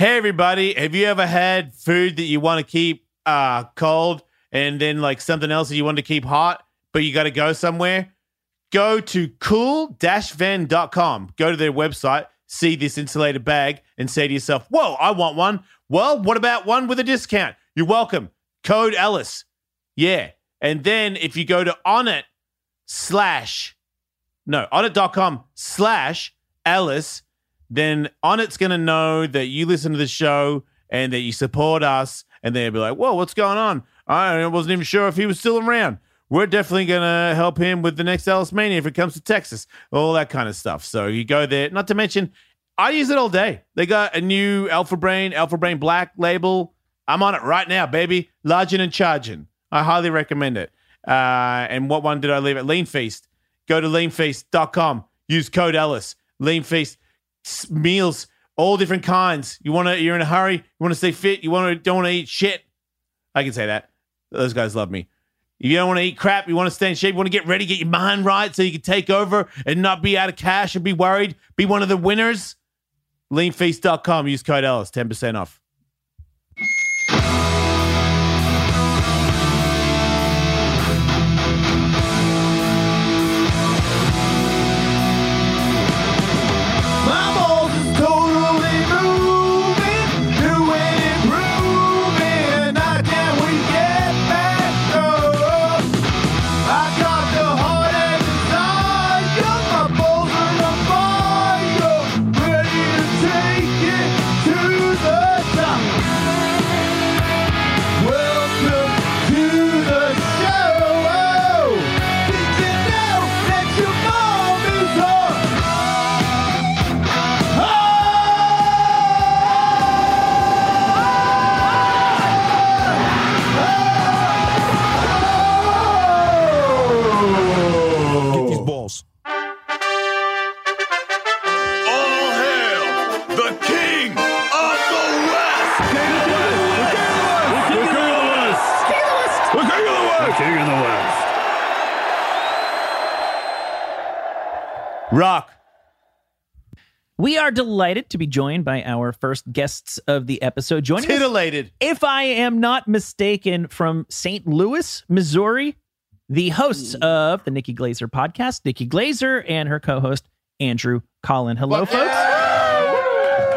Hey, everybody, have you ever had food that you want to keep uh, cold and then like something else that you want to keep hot, but you got to go somewhere? Go to cool-ven.com. Go to their website, see this insulated bag, and say to yourself, Whoa, I want one. Well, what about one with a discount? You're welcome. Code Ellis. Yeah. And then if you go to onnit slash, no, onnit.com slash Ellis, then Onnit's going to know that you listen to the show and that you support us. And they'll be like, whoa, what's going on? I wasn't even sure if he was still around. We're definitely going to help him with the next EllisMania if it comes to Texas, all that kind of stuff. So you go there. Not to mention, I use it all day. They got a new Alpha Brain, Alpha Brain Black label. I'm on it right now, baby. Larging and charging. I highly recommend it. Uh, and what one did I leave at? LeanFeast. Go to leanfeast.com. Use code Ellis. LeanFeast meals, all different kinds. You want to? You're in a hurry. You want to stay fit. You want to don't want to eat shit. I can say that. Those guys love me. If you don't want to eat crap, you want to stay in shape, you want to get ready, get your mind right so you can take over and not be out of cash and be worried, be one of the winners. Leanfeast.com. Use code Ellis, 10% off. Rock. We are delighted to be joined by our first guests of the episode. Joining us, Titillated. if I am not mistaken, from St. Louis, Missouri, the hosts of the Nikki Glaser podcast, Nikki Glaser, and her co-host Andrew Collin. Hello, folks.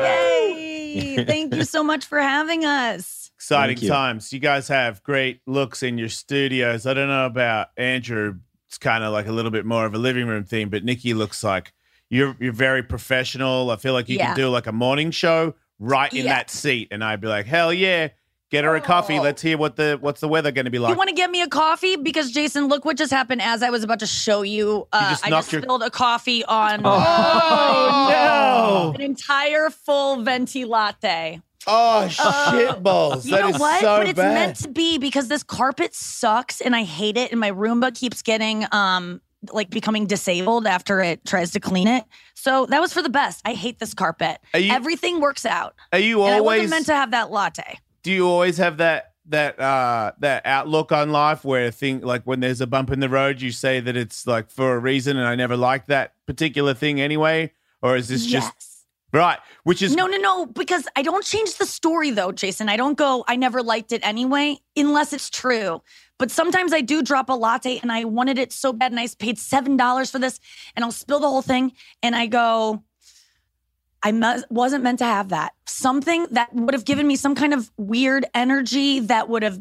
Yay! Thank you so much for having us. Exciting Thank you. times. You guys have great looks in your studios. I don't know about Andrew. It's kind of like a little bit more of a living room theme, but Nikki looks like you're you're very professional. I feel like you Yeah. can do like a morning show right in Yeah. that seat, and I'd be like, hell yeah, get her a coffee. Oh. Let's hear what the what's the weather going to be like. you want to get me a coffee? Because Jason, look what just happened as I was about to show you. Uh, just I just your- spilled a coffee on oh an entire full venti latte. Oh shit balls! You That know is what? so but it's bad. meant to be because this carpet sucks and I hate it, and my Roomba keeps getting um like becoming disabled after it tries to clean it. So that was for the best. I hate this carpet. Are you- Everything works out. Are you And I always wasn't meant to have that latte. do you always have that that uh that outlook on life where a thing like when there's a bump in the road you say that it's like for a reason and I never liked that particular thing anyway or is this just yes. Right which is No, no, no, because I don't change the story though, Jason. I don't go, I never liked it anyway, unless it's true. But sometimes I do drop a latte and I wanted it so bad and I paid $7 for this and I'll spill the whole thing and I go, I mu- wasn't meant to have that. Something that would have given me some kind of weird energy that would have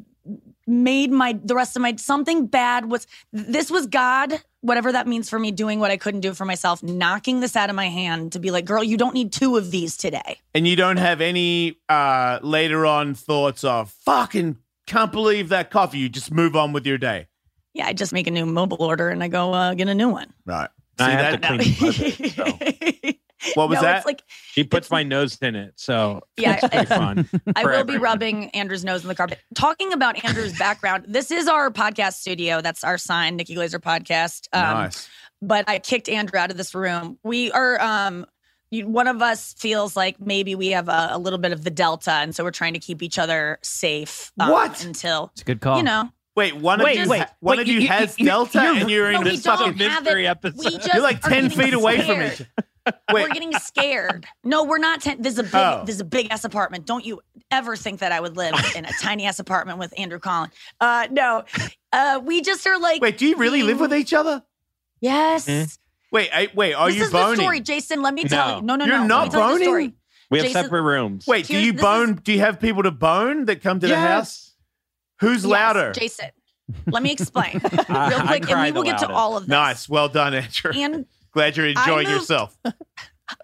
made my the rest of my something bad was this was God, whatever that means for me doing what I couldn't do for myself, knocking this out of my hand to be like, girl, you don't need two of these today. and you don't have any uh later on thoughts of fucking can't believe that coffee you just move on with your day Yeah, I just make a new mobile order and I go uh, get a new one. right I See have that- to clean the carpet, so. What was no, that? It's like She puts my nose in it, so Yeah, it's pretty fun. I for will be rubbing Andrew's nose in the carpet. Talking about Andrew's background, this is our podcast studio. That's our sign, Nikki Glaser Podcast. Um, nice But I kicked Andrew out of this room. We are. Um, you, one of us feels like maybe we have a, a little bit of the delta, and so we're trying to keep each other safe. um, What? until It's a good call. you know? wait one Wait, of you wait, ha- one wait, of you, you- you- has you- delta you're- and you're No, in this fucking have mystery it. episode. You're like 10 getting feet away from scared. Each we're getting scared. No, we're not. Ten- this is a big. Oh. This is a big ass apartment. Don't you ever think that I would live in a tiny ass apartment with Andrew Collin? Uh, no. Uh, we just are like. Wait, do you really live with each other? Yes. Hmm? Wait, I, wait, are this you boning? This is the story, Jason. Let me tell No. you. No, no, You're no. not Let me tell you the boning? story. We have Jason- separate rooms. Wait, do you this bone? Do you have people to bone that come to the house? Who's Yes, louder? Jason. Let me explain real quick, and we will get to all of this. Nice, well done, Andrew. And Glad you're enjoying moved- yourself.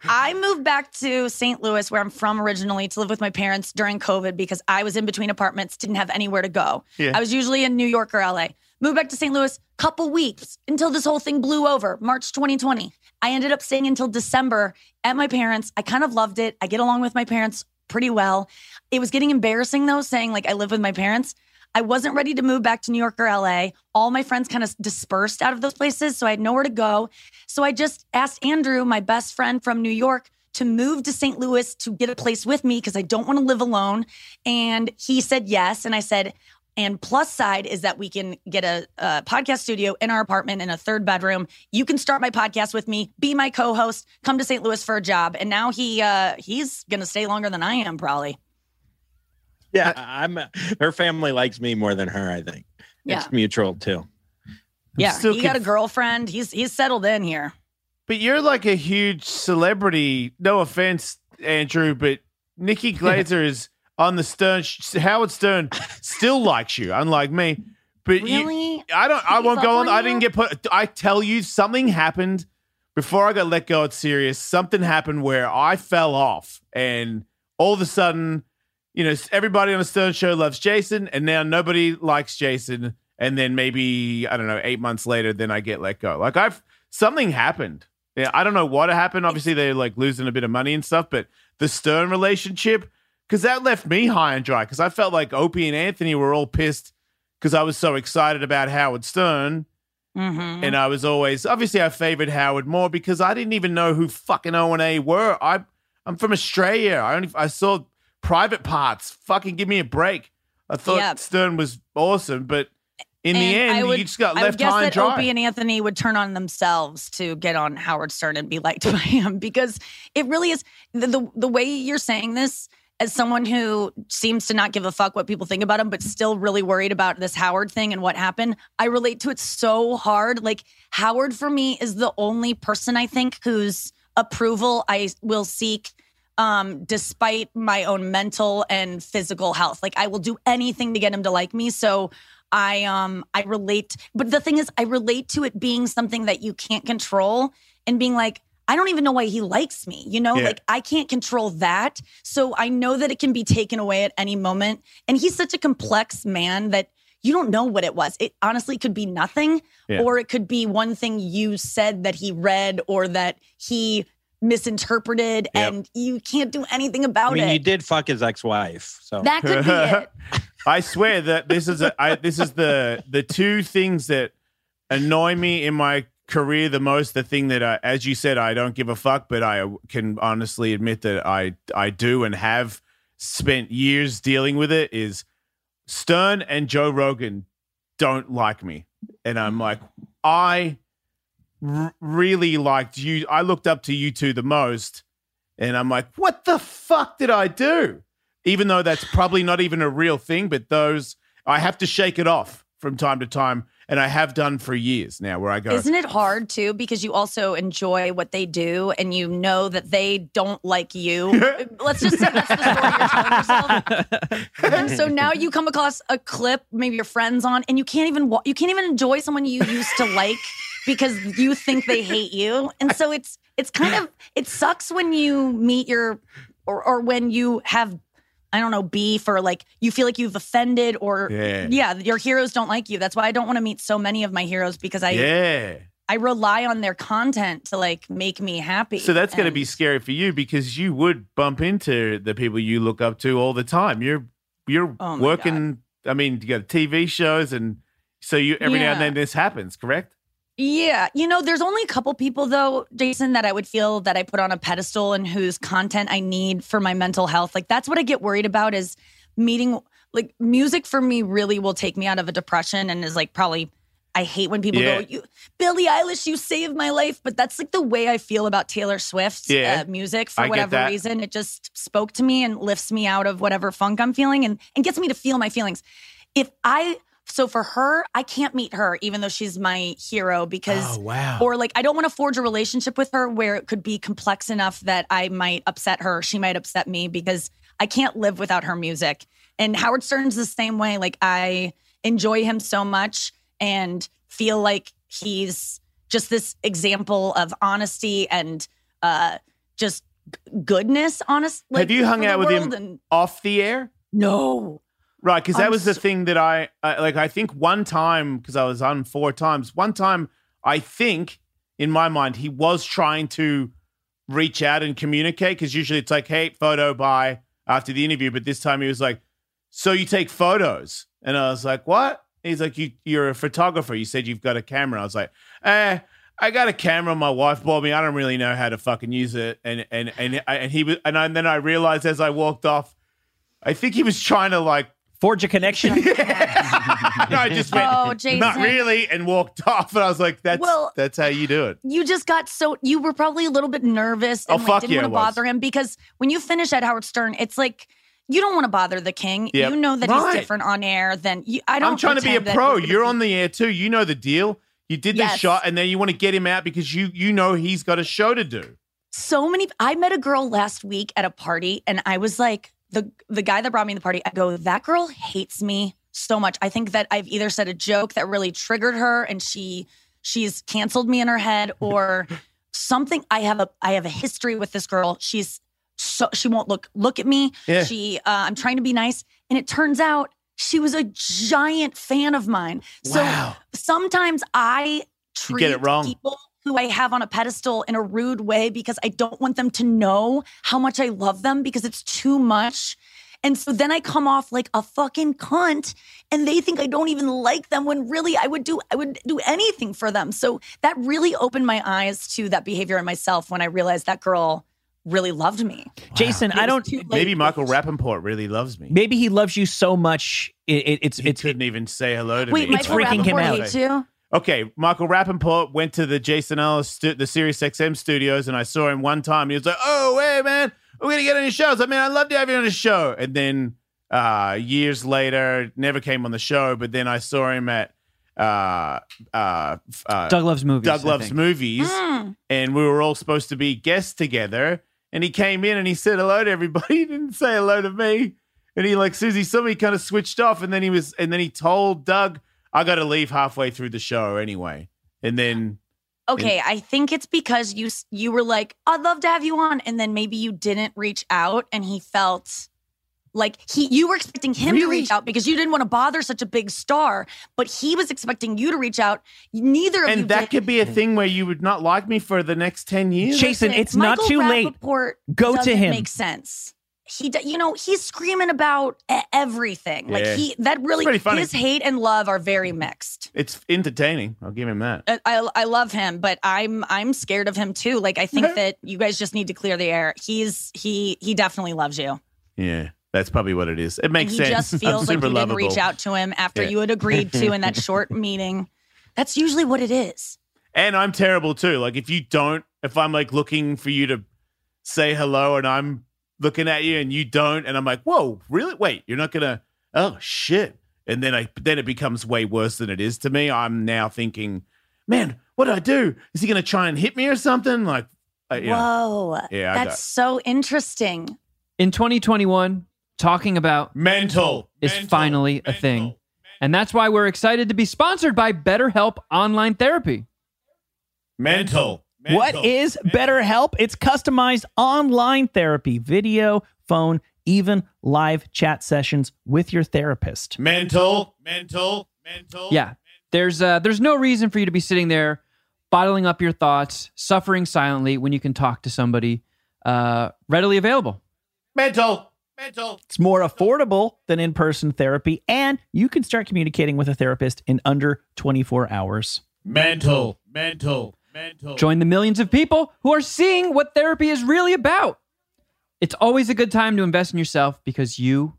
I moved back to St. Louis, where I'm from originally, to live with my parents during COVID because I was in between apartments, didn't have anywhere to go. Yeah. I was usually in New York or LA. Moved back to St. Louis, couple weeks until this whole thing blew over, March 2020. I ended up staying until December at my parents. I kind of loved it. I get along with my parents pretty well. It was getting embarrassing though, saying like I live with my parents. I wasn't ready to move back to New York or LA. All my friends kind of dispersed out of those places, so I had nowhere to go. So I just asked Andrew, my best friend from New York, to move to St. Louis to get a place with me because I don't want to live alone. And he said yes. And I said, and plus side is that we can get a, a podcast studio in our apartment in a third bedroom. You can start my podcast with me, be my co-host, come to St. Louis for a job. And now he uh, he's gonna stay longer than I am, probably. Yeah, I'm. Her family likes me more than her. I think Yeah. it's mutual too. Yeah, still he got a girlfriend. He's he's settled in here. But you're like a huge celebrity. No offense, Andrew, but Nikki Glaser is on the Stern. Howard Stern still likes you, unlike me. But you, Really? I don't. I won't go on. on I didn't get put. I tell you, something happened before I got let go at Sirius. Something happened where I fell off, and all of a sudden, you know, everybody on the Stern Show loves Jason, and now nobody likes Jason. And then maybe I don't know, eight months later, then I get let go. Like I've something happened. Yeah, I don't know what happened. Obviously, they're like losing a bit of money and stuff, but the Stern relationship, because that left me high and dry. Because I felt like Opie and Anthony were all pissed because I was so excited about Howard Stern. Mm-hmm. And I was always, obviously, I favored Howard more because I didn't even know who fucking O and A were. I, I'm from Australia. I only, I saw private parts. Fucking give me a break. I thought Yeah. Stern was awesome, but in the And I end, would- you just got I would left guess high and that dry. Opie and Anthony would turn on themselves to get on Howard Stern and be liked by him because it really is the, the the way you're saying this as someone who seems to not give a fuck what people think about him, but still really worried about this Howard thing and what happened. I relate to it so hard. Like Howard for me is the only person I think whose approval I will seek um despite my own mental and physical health. Like i will do anything to get him to like me. So i um i relate but the thing is i relate to it being something that you can't control and being like i don't even know why he likes me you know? Yeah. like i can't control that. So i know that it can be taken away at any moment. And he's such a complex man that you don't know what it was. It honestly could be nothing Yeah. or it could be one thing you said that he read or that he misinterpreted Yep. and you can't do anything about I mean, it. you did fuck his ex-wife, so That could be it. I swear that this is a, I, this is the the two things that annoy me in my career the most. The thing that, I, as you said, I don't give a fuck, but I can honestly admit that I I do and have spent years dealing with it. Is Stern and Joe Rogan don't like me, and I'm like I r- really liked you. I looked up to you two the most, and I'm like, what the fuck did I do? even though that's probably not even a real thing, but those I have to shake it off from time to time, and I have done for years now. Where I go, Isn't it hard too? Because you also enjoy what they do and you know that they don't like you. Let's just say that's the story you're telling yourself. And so now you come across a clip, maybe your friends on, and you can't even wa- you can't even enjoy someone you used to like because you think they hate you. And so it's it's kind of it sucks when you meet your or or when you have I don't know beef or like you feel like you've offended or Yeah. yeah your heroes don't like you. That's why I don't want to meet so many of my heroes because I yeah. I rely on their content to like make me happy. So that's going to be scary for you because you would bump into the people you look up to all the time. You're you're Oh working. I mean, you got TV shows, and so you every now and then this happens. Correct? Yeah. You know, there's only a couple people though, Jason, that I would feel that I put on a pedestal and whose content I need for my mental health. Like that's what I get worried about is meeting like music for me really will take me out of a depression and is like probably I hate when people Yeah. go, "You, Billie Eilish, you saved my life." But that's like the way I feel about Taylor Swift's Yeah. uh, music. For I whatever reason, it just spoke to me and lifts me out of whatever funk I'm feeling, and and gets me to feel my feelings. If I so for her, I can't meet her, even though she's my hero, because Oh wow. or like I don't want to forge a relationship with her where it could be complex enough that I might upset her, she might upset me because I can't live without her music. And Howard Stern's the same way. Like I enjoy him so much and feel like he's just this example of honesty and uh just goodness, honest. Like, Have you hung out with him and- off the air? no. Right, because that was the thing that I like. I think one time because I was on four times. One time, I think in my mind he was trying to reach out and communicate because usually it's like, "Hey, photo by" after the interview, but this time he was like, "So you take photos?" And I was like, "What?" He's like, "You you're a photographer. You said you've got a camera." I was like, "Eh." I got a camera my wife bought me. I don't really know how to fucking use it, and and and and he was, and, I, and then I realized as I walked off, I think he was trying to like Forge a connection. no, I just went, Oh, Jason. not really, and walked off. And I was like, that's Well- that's how you do it. you just got so you were probably a little bit nervous Oh, and like, fuck didn't yeah, want to bother him because when you finish at Howard Stern, it's like you don't want to bother the king. Yep. You know that Right. he's different on air than you. I don't. I'm trying to be a pro. You're be- on the air too. You know the deal. You did this Yes. shot, and then you want to get him out because you you know he's got a show to do. so many. I met a girl last week at a party, and I was like, the the guy that brought me to the party. I go, that girl hates me so much. I think that I've either said a joke that really triggered her, and she she's canceled me in her head, or something. I have a I have a history with this girl. She's so she won't look look at me. Yeah. She uh, I'm trying to be nice, and it turns out she was a giant fan of mine. So Wow. sometimes I treat get it wrong. people who I have on a pedestal in a rude way because I don't want them to know how much I love them because it's too much. And so then I come off like a fucking cunt and they think I don't even like them when really I would do I would do anything for them. So that really opened my eyes to that behavior in myself when I realized that girl really loved me. Jason, I don't. Maybe Michael Rapaport really loves me. Maybe he loves you so much. It, it, it's He it's couldn't even say hello to Wait, me. It's Michael freaking him Rapaport out. hates you? Okay, Michael Rapaport went to the Jason Ellis, stu- the Sirius XM studios, and I saw him one time. He was like, "Oh, hey, man, we're gonna get on your show." I mean, I'd love to have you on the show." And then uh, years later, never came on the show. But then I saw him at uh, uh, uh, Doug loves movies. Doug I Loves think. Movies, Mm. and we were all supposed to be guests together. And he came in and he said hello to everybody. He didn't say hello to me. And he like, Susie, somebody kind of switched off. And then he was, and then he told Doug, I got to leave halfway through the show anyway. And then, Okay, I think it's because you you were like, "I'd love to have you on," and then maybe you didn't reach out, and he felt like he you were expecting him to reach out because you didn't want to bother such a big star, but he was expecting you to reach out. Neither of you and that did. could be a thing where you would not like me for the next 10 years. Jason, Listen, it's not Michael too late. Rapaport Go to him. Make sense. He, you know, he's screaming about everything. Like he, that really, his hate and love are very mixed. It's entertaining. I'll give him that. I, I I love him, but I'm I'm scared of him too. Like I think that you guys just need to clear the air. He's he he definitely loves you. Yeah, that's probably what it is. It And makes he sense. just feels like you super didn't lovable. reach out to him after Yeah. you had agreed to in that short meeting. That's usually what it is. And I'm terrible too. Like if you don't, if I'm like looking for you to say hello and I'm looking at you and you don't, and I'm like, whoa, really? Wait, you're not gonna? Oh shit! And then I then it becomes way worse than it is to me. I'm now thinking, man, what did I do? Is he gonna try and hit me or something? Like, uh, you know, Whoa. Yeah, that's so interesting. In 2021, talking about mental is mental, finally a mental. thing. And that's why we're excited to be sponsored by BetterHelp Online Therapy. Mental. What mental, is mental. BetterHelp? It's customized online therapy, video, phone, even live chat sessions with your therapist. Mental, mental, mental. Yeah. There's uh, there's no reason for you to be sitting there bottling up your thoughts, suffering silently when you can talk to somebody uh, readily available. mental, mental. It's more affordable than in person therapy, and you can start communicating with a therapist in under 24 hours. Mental, mental, mental. Join the millions of people who are seeing what therapy is really about. It's always a good time to invest in yourself because you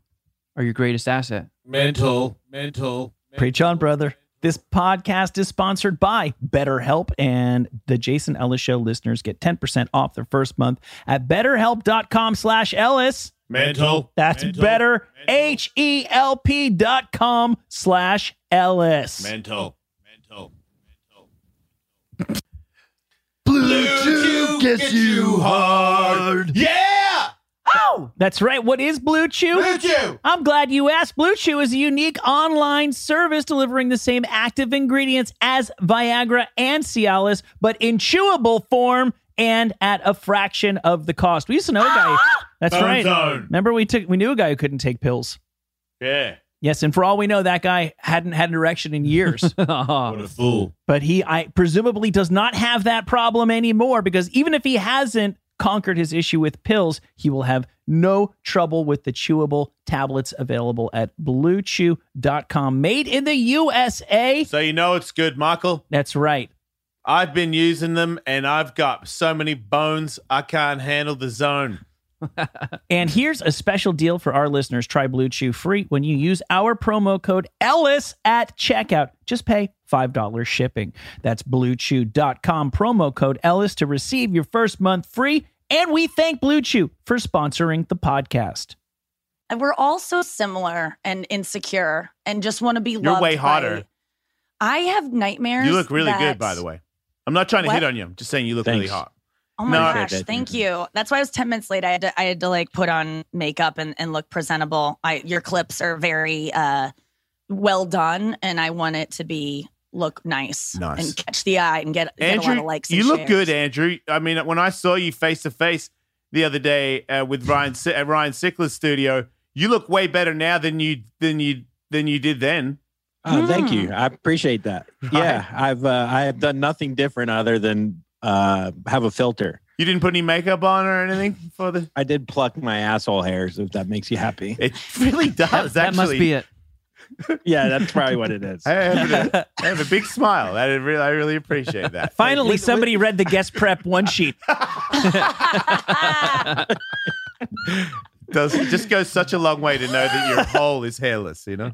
are your greatest asset. mental, mental. Preach on, brother. This podcast is sponsored by BetterHelp, and the Jason Ellis Show listeners get 10% off their first month at betterhelp.com slash Ellis. Mental. That's Mental. better, H-E-L-P dot com slash Ellis. Mental. Mental. BlueChew gets you hard. Yeah! Oh, that's right. What is BlueChew? Blue Chew! I'm glad you asked. BlueChew is a unique online service delivering the same active ingredients as Viagra and Cialis, but in chewable form and at a fraction of the cost. We used to know a guy. Ah! That's Bone right. zone. Remember, we took we knew a guy who couldn't take pills. Yeah. Yes, and for all we know, that guy hadn't had an erection in years. What a fool. but he I presumably does not have that problem anymore because even if he hasn't conquered his issue with pills, he will have no trouble with the chewable tablets available at bluechew.com. Made in the USA. So you know it's good, Michael. That's right. I've been using them and I've got so many bones I can't handle the zone. And here's a special deal for our listeners. Try BlueChew free when you use our promo code Ellis at checkout. Just pay $5 shipping. That's bluechew.com promo code Ellis to receive your first month free. And we thank BlueChew for sponsoring the podcast. And we're all so similar and insecure and just want to be loved. You're loved. way by- hotter. I have nightmares. You look really that- good, by the way. I'm not trying to What? hit on you. I'm just saying you look really hot. Oh my No. gosh, thank you. That's why I was 10 minutes late. I had to I had to like put on makeup and, and look presentable. I your clips are very uh well done and I want it to be look nice, Nice. and catch the eye and get, get a lot of likes. you look shares. good, Andrew. I mean, when I saw you face to face the other day uh, with Ryan at Ryan Sickler's studio, you look way better now than you than you than you did then. Oh, thank Hmm. you. I appreciate that. Yeah, I've uh, I have done nothing different other than uh, have a filter. You didn't put any makeup on or anything for the. I did pluck my asshole hairs, if that makes you happy. It really does. that, that must be it. Yeah, that's probably what it is. I have, a, I have a big smile. I really, I really appreciate that. Finally, With- somebody read the guest prep one sheet. does it just goes such a long way to know that your hole is hairless. You know.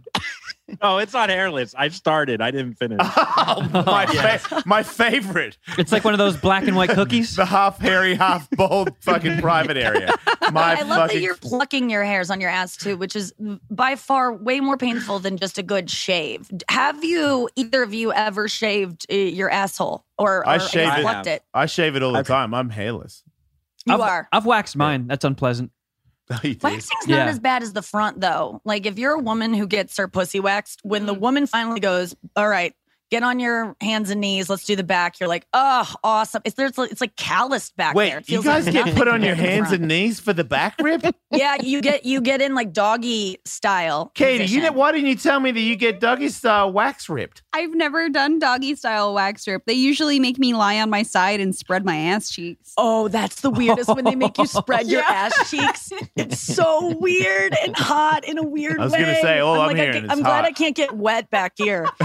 Oh, it's not hairless. I started. I didn't finish. Oh, my fa- my favorite, It's like one of those black and white cookies. the half hairy, half bald fucking private area. My I love fucking that you're plucking your hairs on your ass too, which is by far way more painful than just a good shave. Have you either of you ever shaved uh, your asshole or, I or shave it. plucked it? I shave it all the I've- time. I'm hairless. You I've, are. I've waxed mine. That's unpleasant. Oh. Waxing's Yeah. not as bad as the front, though. Like if you're a woman who gets her pussy waxed, when the mm. woman finally goes, "All right, get on your hands and knees, let's do the back," you're like, "Oh, awesome!" It's there's it's like calloused back Wait, there. It you guys like get put on your compared to the hands and knees for the back rib? yeah, you get you get in like doggy style. Katie, you know, why didn't you tell me that you get doggy style wax ripped? I've never done doggy style wax strip. They usually make me lie on my side and spread my ass cheeks. Oh, that's the weirdest when they make you spread your Yeah. ass cheeks. It's so weird and hot in a weird way. I was gonna say, all I'm like, hearing I is am glad hot. I can't get wet back here.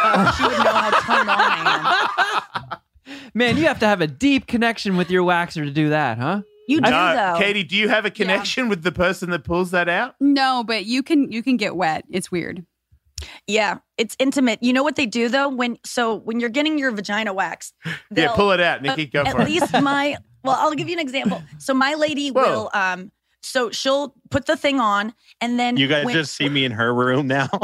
Uh, she would know how turned on I am. Man, you have to have a deep connection with your waxer to do that, huh? You do No, though. Katie, do you have a connection with the person that pulls that out? No, but you can you can get wet. It's weird. Yeah, it's intimate. You know what they do though? When so when you're getting your vagina waxed, Yeah, they'll- pull it out, Nikki. Go at for it. least my well, I'll give you an example. So my lady Whoa. will um so she'll put the thing on and then You guys when- just see me in her room now.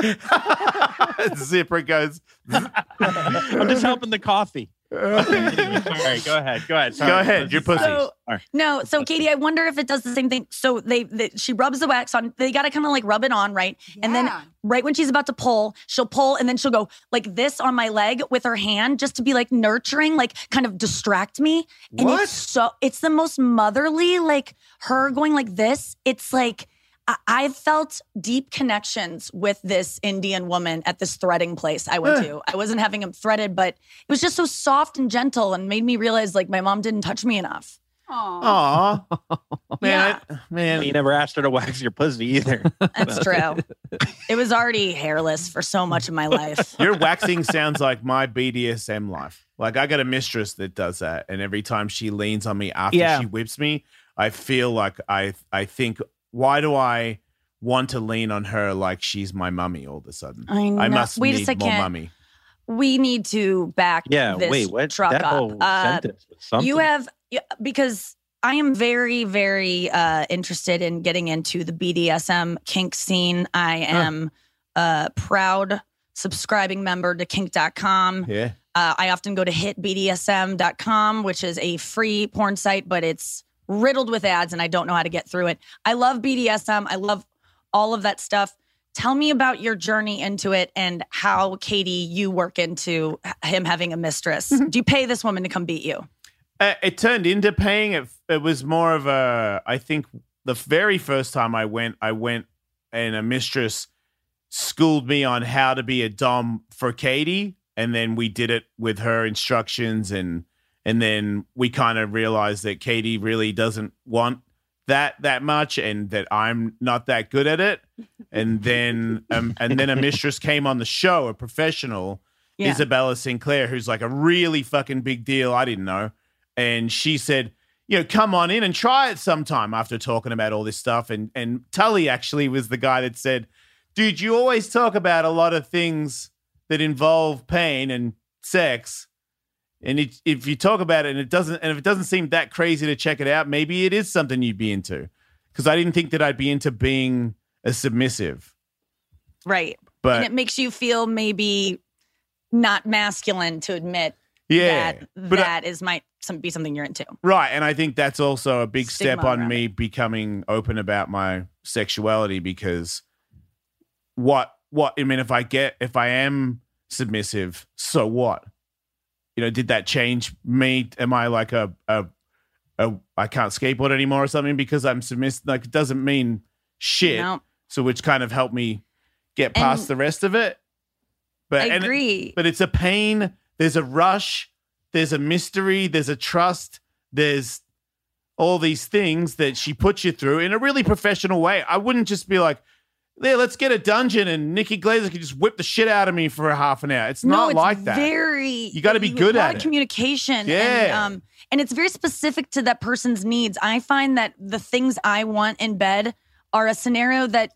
Zipper goes. I'm just helping the coffee. Sorry, go ahead. Go ahead. Sorry. Go ahead, your pussy. So, Sorry. no, so Katie, I wonder if it does the same thing. So they, they she rubs the wax on. They got to kind of like rub it on, right? Yeah. And then right when she's about to pull, she'll pull and then she'll go like this on my leg with her hand just to be like nurturing, like kind of distract me. And What? it's so it's the most motherly, like her going like this. It's like I, I felt deep connections with this Indian woman at this threading place I went Huh. to. I wasn't having him threaded, but it was just so soft and gentle and made me realize like my mom didn't touch me enough. Aw. Aw, man, I- man. You never asked her to wax your pussy either. That's true. it was already hairless for so much of my life. Your waxing sounds like my BDSM life. Like I got a mistress that does that, and every time she leans on me after Yeah. she whips me, I feel like I I think, why do I want to lean on her like she's my mummy all of a sudden. I know. I must Wait a need second. more mummy. We need to back Yeah, this wait, what? truck that up. whole Uh, sentence. You have because I am very, very uh, interested in getting into the BDSM kink scene. I am a proud subscribing member to kink.com. Yeah. Uh, I often go to hitbdsm.com, which is a free porn site, but it's riddled with ads and I don't know how to get through it. I love BDSM. I love all of that stuff. Tell me about your journey into it and how, Katie, you work into him having a mistress. Do you pay this woman to come beat you? Uh, it turned into paying. It, it was more of a. I think the very first time I went, I went and a mistress schooled me on how to be a dom for Katie, and then we did it with her instructions, and and then we kind of realized that Katie really doesn't want that that much, and that I'm not that good at it, and then um, and then a mistress came on the show, a professional. Yeah. Isabella Sinclaire, who's like a really fucking big deal. I didn't know. And she said, you know, come on in and try it sometime after talking about all this stuff. And and Tully actually was the guy that said, dude, you always talk about a lot of things that involve pain and sex. And it, if you talk about it and it doesn't and if it doesn't seem that crazy to check it out, maybe it is something you'd be into. Because I didn't think that I'd be into being a submissive. Right. But and it makes you feel maybe not masculine to admit yeah, that but I- that is might some, be something you're into. Right. And I think that's also a big Stigma step on me becoming open about my sexuality because what, what, I mean, if I get, if I am submissive, so what? You know, did that change me? Am I like a, a, a I can't skateboard anymore or something because I'm submissive? Like, it doesn't mean shit. No, So, which kind of helped me get past And- the rest of it. But, I agree. but it's a pain. There's a rush. There's a mystery. There's a trust. There's all these things that she puts you through in a really professional way. I wouldn't just be like, "Yeah, let's get a dungeon," and Nikki Glaser can just whip the shit out of me for a half an hour. It's no, not it's like that. Very. You gotta be good a lot at of it. communication. And, Yeah. um, and it's very specific to that person's needs. I find that the things I want in bed are a scenario that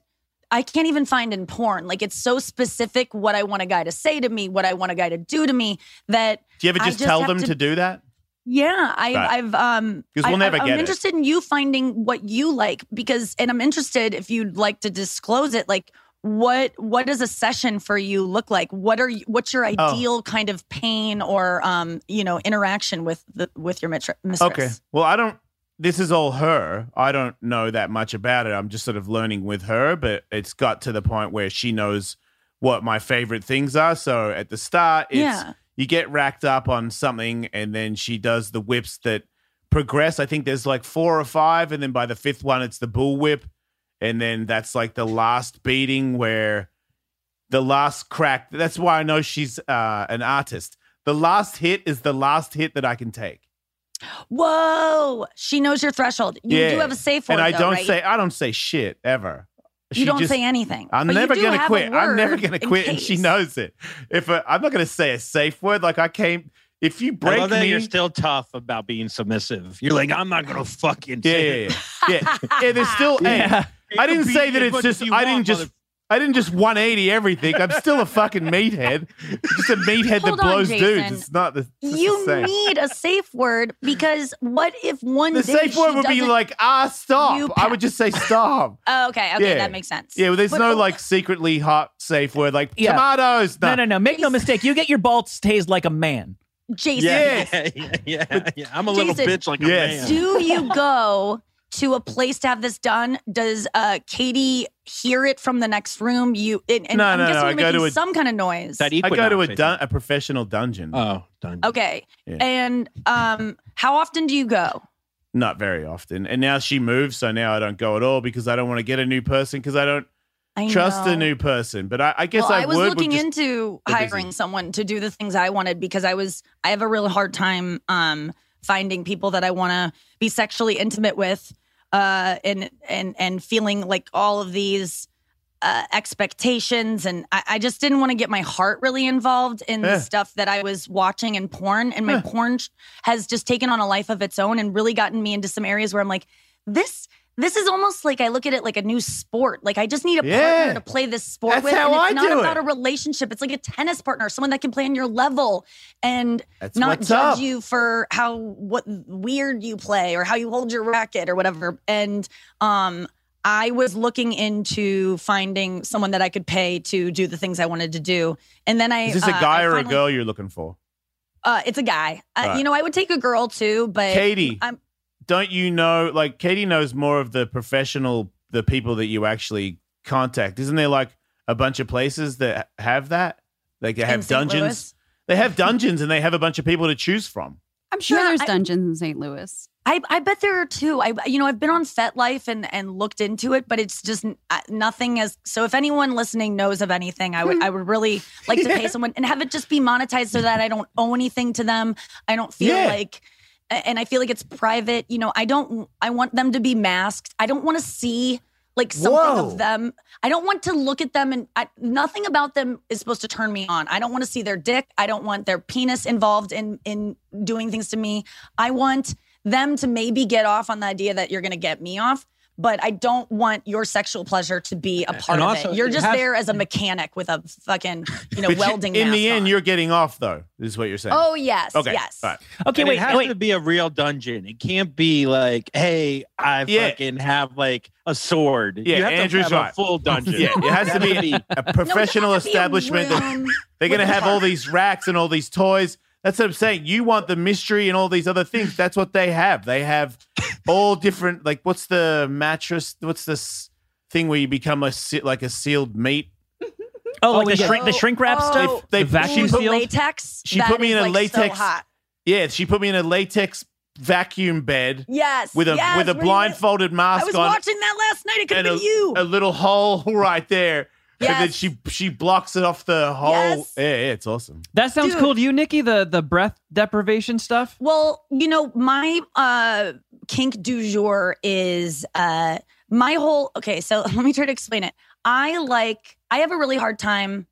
I can't even find in porn. Like it's so specific what I want a guy to say to me, what I want a guy to do to me that Do you ever just, just tell them to- to, do that? Yeah, I. I've um, 'Cause we'll never I, get I'm it. interested in you finding what you like because, and I'm interested if you'd like to disclose it. Like, what what does a session for you look like? What are you, what's your Oh. ideal kind of pain or um, you know, interaction with the with your mistress? Okay. Well, I don't. This is all her. I don't know that much about it. I'm just sort of learning with her, but it's got to the point where she knows what my favorite things are. So at the start, it's Yeah. You get racked up on something, and then she does the whips that progress. I think there's like four or five, and then by the fifth one, it's the bull whip, and then that's like the last beating where the last crack. That's why I know she's uh, an artist. The last hit is the last hit that I can take. Whoa, she knows your threshold. You Yeah. do have a safe word, and I though, don't right? say I don't say shit ever. You She don't just- say anything. I'm But never gonna quit. I'm never gonna in quit, and she knows it. If uh, I'm not gonna say a safe word, like I came. If you I break love that me, you're still tough about being submissive. You're like, I'm not gonna fucking yeah, say yeah, yeah, yeah, yeah. There's still. Hey, Yeah. I didn't say that it's just. I didn't just. I didn't just 180 everything. I'm still a fucking meathead. Just a meathead Hold that blows Jason. dudes. It's not the. it's the You same. need a safe word because what if one the day safe word would be like ah stop. You I would just say stop. Oh, okay, okay, Yeah. that makes sense. Yeah, well, there's But, no like secretly hot safe word like Yeah. tomatoes. No, no, no. Make no mistake. You get your balls tased like a man. Jason. Yeah. yeah, yeah, yeah, yeah. I'm a little bitch like a Yes. man. Do you go to a place to have this done? Does uh, Katie hear it from the next room? You and, and No, I'm no, no, guessing I you're go making a- some kind of noise. That I go to Equinox, a I dun- a professional dungeon. Oh, dungeon. okay, Yeah. and um, how often do you go? Not very often. And now she moves, so now I don't go at all because I don't want to get a new person because I don't I trust know. a new person. But I, I guess well, I, I was would. looking into They're busy. hiring someone to do the things I wanted because I was I have a really hard time um finding people that I want to be sexually intimate with uh and and and feeling like all of these uh, expectations. And I, I just didn't want to get my heart really involved in the stuff that I was watching in porn. And my porn sh- has just taken on a life of its own and really gotten me into some areas where I'm like this this is almost like I look at it like a new sport. Like I just need a Yeah. partner to play this sport That's with. and it's I not about it. a relationship. It's like a tennis partner, someone that can play on your level and That's not judge up. you for how what weird you play or how you hold your racket or whatever. And um I was looking into finding someone that I could pay to do the things I wanted to do. And then I Is this a uh, guy or a girl you're looking for? Uh, it's a guy. Uh, Right. You know, I would take a girl too, but Katie, I'm don't you know? Like Katie knows more of the professional, the people that you actually contact. Isn't there like a bunch of places that have that? Like they have dungeons. Louis. They have dungeons, and they have a bunch of people to choose from. I'm sure Yeah, there's I- dungeons in St. Louis. I, I bet there are two. I you know I've been on FetLife and and looked into it, but it's just uh, nothing as. So if anyone listening knows of anything, I would I would really like to pay someone and have it just be monetized so that I don't owe anything to them. I don't feel Yeah. like, and I feel like it's private. You know, I don't. I want them to be masked. I don't want to see like something Whoa. of them. I don't want to look at them and I, nothing about them is supposed to turn me on. I don't want to see their dick. I don't want their penis involved in in doing things to me. I want them to maybe get off on the idea that you're going to get me off, but I don't want your sexual pleasure to be a part of also, it. You're it just has- there as a mechanic with a fucking, you know, But you- welding in mask the end, on. you're getting off, though. Is what you're saying? Oh yes, okay. yes. All right. Okay, And wait, it has wait. to be a real dungeon. It can't be like, hey, I Yeah. fucking have like a sword. Yeah, you have Andrew's to have right. a full dungeon. Yeah, it has to be a professional doesn't have to be a establishment. that- They're going to have all these racks and all these toys. That's what I'm saying. You want the mystery and all these other things. That's what they have. They have all different. Like, what's the mattress? What's this thing where you become a like a sealed meat? Oh, oh, like we the get- shrink, the shrink wrap Oh, stuff. They, The vacuum she put, sealed? latex. She that put me in a like, latex- So hot. yeah, she put me in a latex vacuum bed Yes. with a yes, with a where you- blindfolded I was on watching that last night. It could and have a, you. a little hole right there. And then she she blocks it off the whole. Yes. Yeah, yeah, it's awesome. That sounds Dude. cool to you, Nikki. The the breath deprivation stuff. Well, you know, my uh kink du jour is uh my whole okay, so let me try to explain it. I like I have a really hard time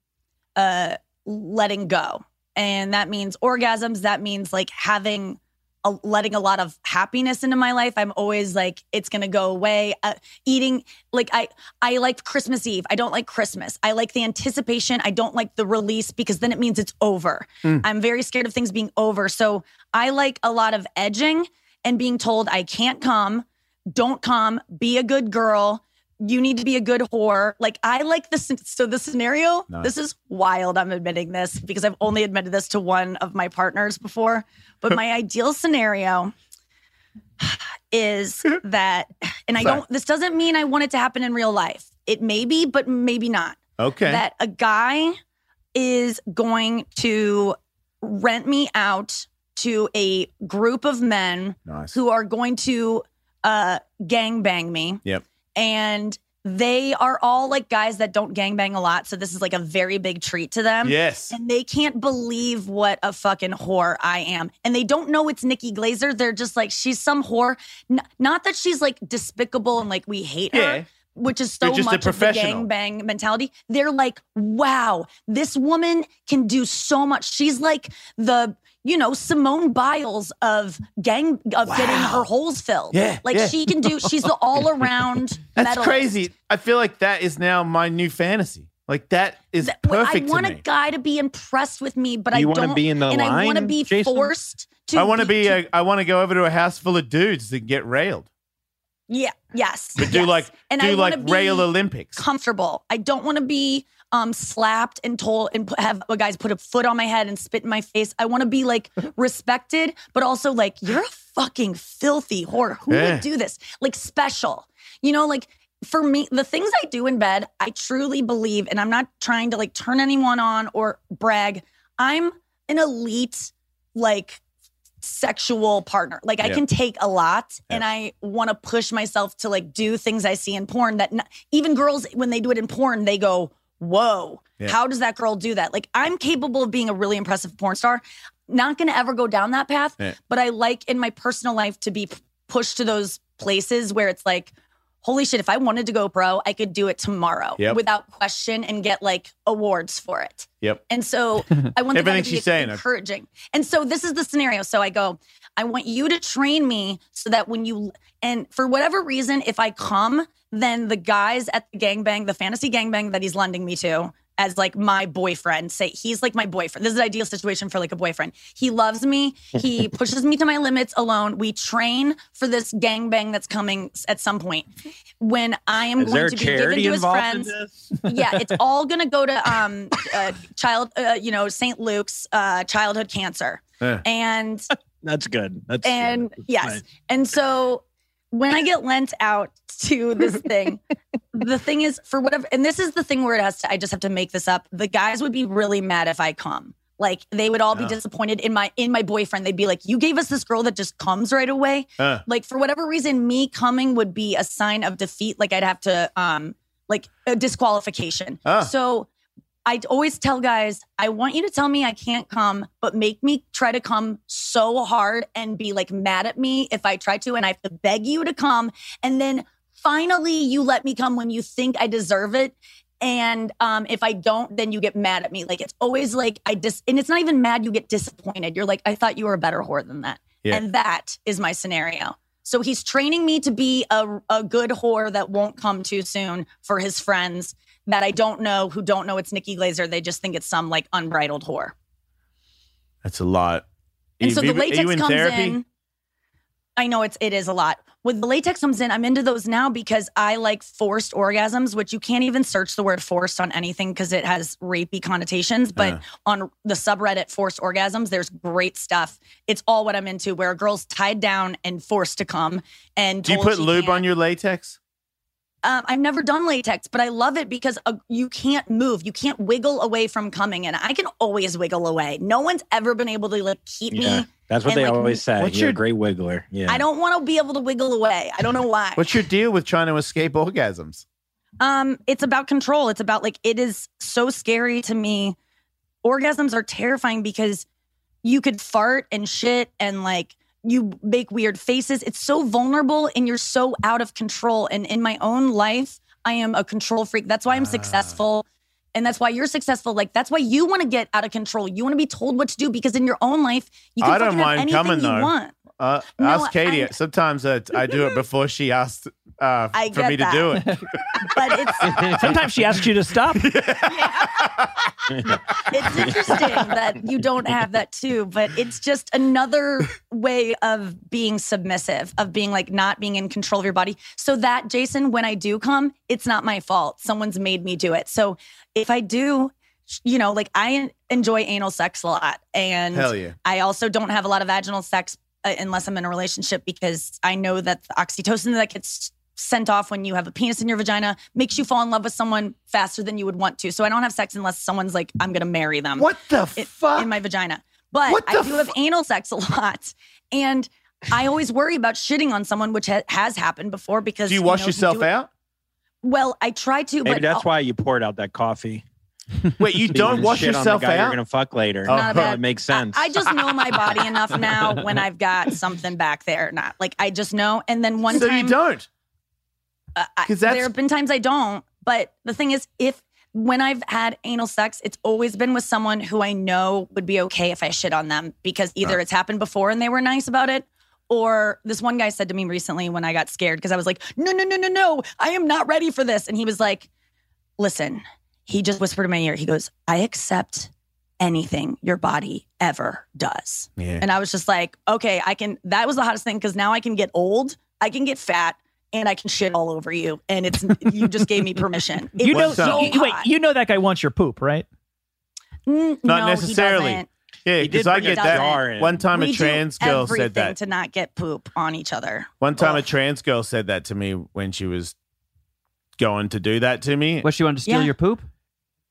uh letting go. And that means orgasms, that means like having a, letting a lot of happiness into my life. I'm always like it's to go away. Uh, eating like I I like Christmas Eve. I don't like Christmas. I like the anticipation. I don't like the release because then it means it's over. I'm very scared of things being over. So I like a lot of edging and being told I can't come, don't come, be a good girl. You need to be a good whore. Like I like this. So the scenario, Nice. this is wild. I'm admitting this because I've only admitted this to one of my partners before. But my ideal scenario is that, and I Sorry. don't, this doesn't mean I want it to happen in real life. It may be, but maybe not Okay. that a guy is going to rent me out to a group of men nice. who are going to uh gang bang me. Yep. And they are all like guys that don't gang bang a lot, so this is like a very big treat to them. yes. And they can't believe what a fucking whore I am. And they don't know it's Nikki Glaser. They're just like, she's some whore. N- not that she's like despicable and like we hate her Yeah. Which is so You're a much of the professional. gang bang mentality. They're like, wow, this woman can do so much. She's like the, you know, Simone Biles of gang of getting her holes filled. Yeah, Like yeah. she can do, she's the all around That's crazy. I feel like that is now my new fantasy. Like that is perfect I want to a guy to be impressed with me, but I You wanna don't. be in the and I want to be Jason? forced to. I want to be. to- A, I want to go over to a house full of dudes and get railed, yeah, yes, but do yes. like And I do wanna like rail Olympics. comfortable. I don't want to be um slapped and told and put, have a guys put a foot on my head and spit in my face. I want to be like respected, but also like you're a fucking filthy whore. Who Yeah. would do this? Like special. You know, like for me, the things I do in bed, I truly believe, and I'm not trying to like turn anyone on or brag. I'm an elite, like sexual partner. Like I Yeah. can take a lot and I want to push myself to like do things I see in porn that even girls when they do it in porn they go, "Whoa, Yeah. how does that girl do that?" Like I'm capable of being a really impressive porn star. Not going to ever go down that path, Yeah. but I like in my personal life to be pushed to those places where it's like holy shit, if I wanted to go pro, I could do it tomorrow Yep. without question and get like awards for it. Yep. And so I want the guy Everything to be she's saying. Uh, encouraging. And so this is the scenario. So I go, I want you to train me so that when you and for whatever reason, if I come, then the guys at the gangbang, the fantasy gangbang that he's lending me to as like my boyfriend, say he's like my boyfriend. This is an ideal situation for like a boyfriend. He loves me. He pushes me to my limits alone. We train for this gangbang that's coming at some point. When I am Is going to be given to his friends yeah, it's all gonna go to um uh, child uh, you know St. Luke's uh, childhood cancer, Yeah. and That's good. That's and good. Yes, fine. and so when I get lent out to this thing, the thing is for whatever, and this is the thing where it has to. I just have to make this up. The guys would be really mad if I come. Like they would all be Oh. disappointed in my in my boyfriend. They'd be like, "You gave us this girl that just comes right away." Uh, like for whatever reason me coming would be a sign of defeat like i'd have to um like a disqualification Ah. so i always tell guys i want you to tell me i can't come but make me try to come so hard and be like mad at me if i try to and i have to beg you to come and then finally you let me come when you think i deserve it and um, if I don't, then you get mad at me. Like it's always like I dis, and it's not even mad. You get disappointed. You're like, I thought you were a better whore than that. Yeah. And that is my scenario. So he's training me to be a, a good whore that won't come too soon for his friends that I don't know who don't know it's Nikki Glaser. They just think it's some like unbridled whore. that's a lot. And You- so the latex in comes therapy? in. I know it's it is a lot. When the latex comes in, I'm into those now because I like forced orgasms, which you can't even search the word forced on anything because it has rapey connotations. But Uh. on the subreddit forced orgasms, there's great stuff. It's all what I'm into, where a girl's tied down and forced to come. And Do you put lube can't. on your latex? Um, I've never done latex, but I love it because uh, you can't move. You can't wiggle away from coming, and I can always wiggle away. No one's ever been able to like keep Yeah, me. that's what and, they like, always say. what's You're your- a great wiggler. Yeah. I don't want to be able to wiggle away. I don't know why. What's your deal with trying to escape orgasms? Um, it's about control. It's about like it is so scary to me. Orgasms are terrifying because you could fart and shit and like you make weird faces. It's so vulnerable and you're so out of control. And in my own life, I am a control freak. That's why I'm Ah. successful. And that's why you're successful. Like that's why you want to get out of control. You want to be told what to do because in your own life, you can I don't mind anything coming, you though. want. Uh, No, ask Katie. I- Sometimes uh, I do it before she asks uh, I for get me to do it. But it's Sometimes she asks you to stop. it's interesting that you don't have that too, but it's just another way of being submissive, of being like not being in control of your body. So that, Jason, when I do come, it's not my fault. Someone's made me do it. So if I do, you know, like I enjoy anal sex a lot. And Hell yeah. I also don't have a lot of vaginal sex uh, unless I'm in a relationship because I know that the oxytocin that gets sent off when you have a penis in your vagina makes you fall in love with someone faster than you would want to. So I don't have sex unless someone's like, I'm going to marry them What the in, fuck? in my vagina. But I the do have fu- anal sex a lot. And I always worry about shitting on someone, which ha- has happened before because do you wash know, yourself do it- out? Well, I try to, Maybe but that's I'll- why you poured out that coffee. Wait, you So don't wouldn't wash yourself out? You're gonna fuck later. Oh. Not a So bad- it makes sense. I, I just know my body enough now when I've got something back there. Not like I just know. And then one so time, you don't. Uh, I- 'Cause there have been times I don't. But the thing is, if when I've had anal sex, it's always been with someone who I know would be okay if I shit on them because either it's happened before and they were nice about it. Or this one guy said to me recently when I got scared because I was like, no, no, no, no, no, I am not ready for this. And he was like, listen, he just whispered in my ear. He goes, I accept anything your body ever does. Yeah. And I was just like, okay, I can. That was the hottest thing because now I can get old, I can get fat, and I can shit all over you. And it's you just gave me permission. It You know, so you, wait, you know that guy wants your poop, right? Mm, Not no, necessarily. doesn't. Yeah, because I get that. One time we a trans girl said that. to not get poop on each other. One time a trans girl said that to me when she was going to do that to me. What she wanted to steal Yeah. your poop?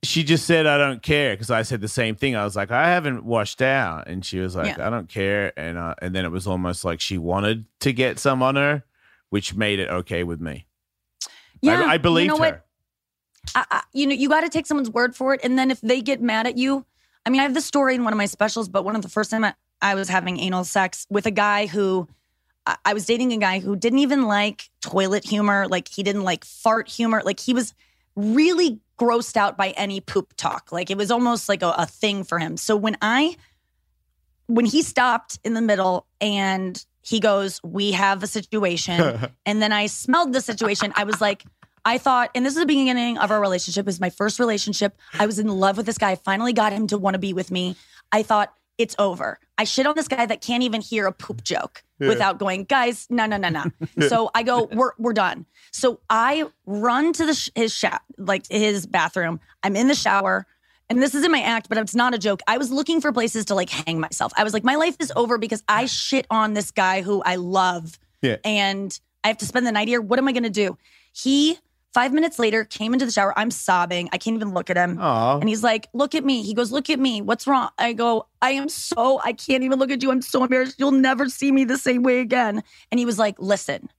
She just said, I don't care. Because I said the same thing. I was like, I haven't washed out. And she was like, Yeah. I don't care. And, uh, and then it was almost like she wanted to get some on her, which made it okay with me. Yeah, I, I believed you know her. What? I, I, you know, you got to take someone's word for it, and then if they get mad at you, I mean, I have the story in one of my specials, but one of the first time I, I was having anal sex with a guy who I, was dating a guy who didn't even like toilet humor. Like he didn't like fart humor. Like he was really grossed out by any poop talk. Like it was almost like a, a thing for him. So when I, when he stopped in the middle and he goes, We have a situation. and then I smelled the situation. I was like, I thought, and this is the beginning of our relationship. It was my first relationship. I was in love with this guy. I finally got him to want to be with me. I thought, it's over. I shit on this guy that can't even hear a poop joke without going, guys, no, no, no, no. so I go, we're we're done. So I run to the sh- his sha- like his bathroom. I'm in the shower. And this is in my act, but it's not a joke. I was looking for places to like hang myself. I was like, my life is over because I shit on this guy who I love. Yeah. And I have to spend the night here. What am I going to do? He, five minutes later, came into the shower. I'm sobbing. I can't even look at him. Oh, And he's like, look at me. He goes, look at me. What's wrong? I go, I am so, I can't even look at you. I'm so embarrassed. You'll never see me the same way again. And he was like, listen,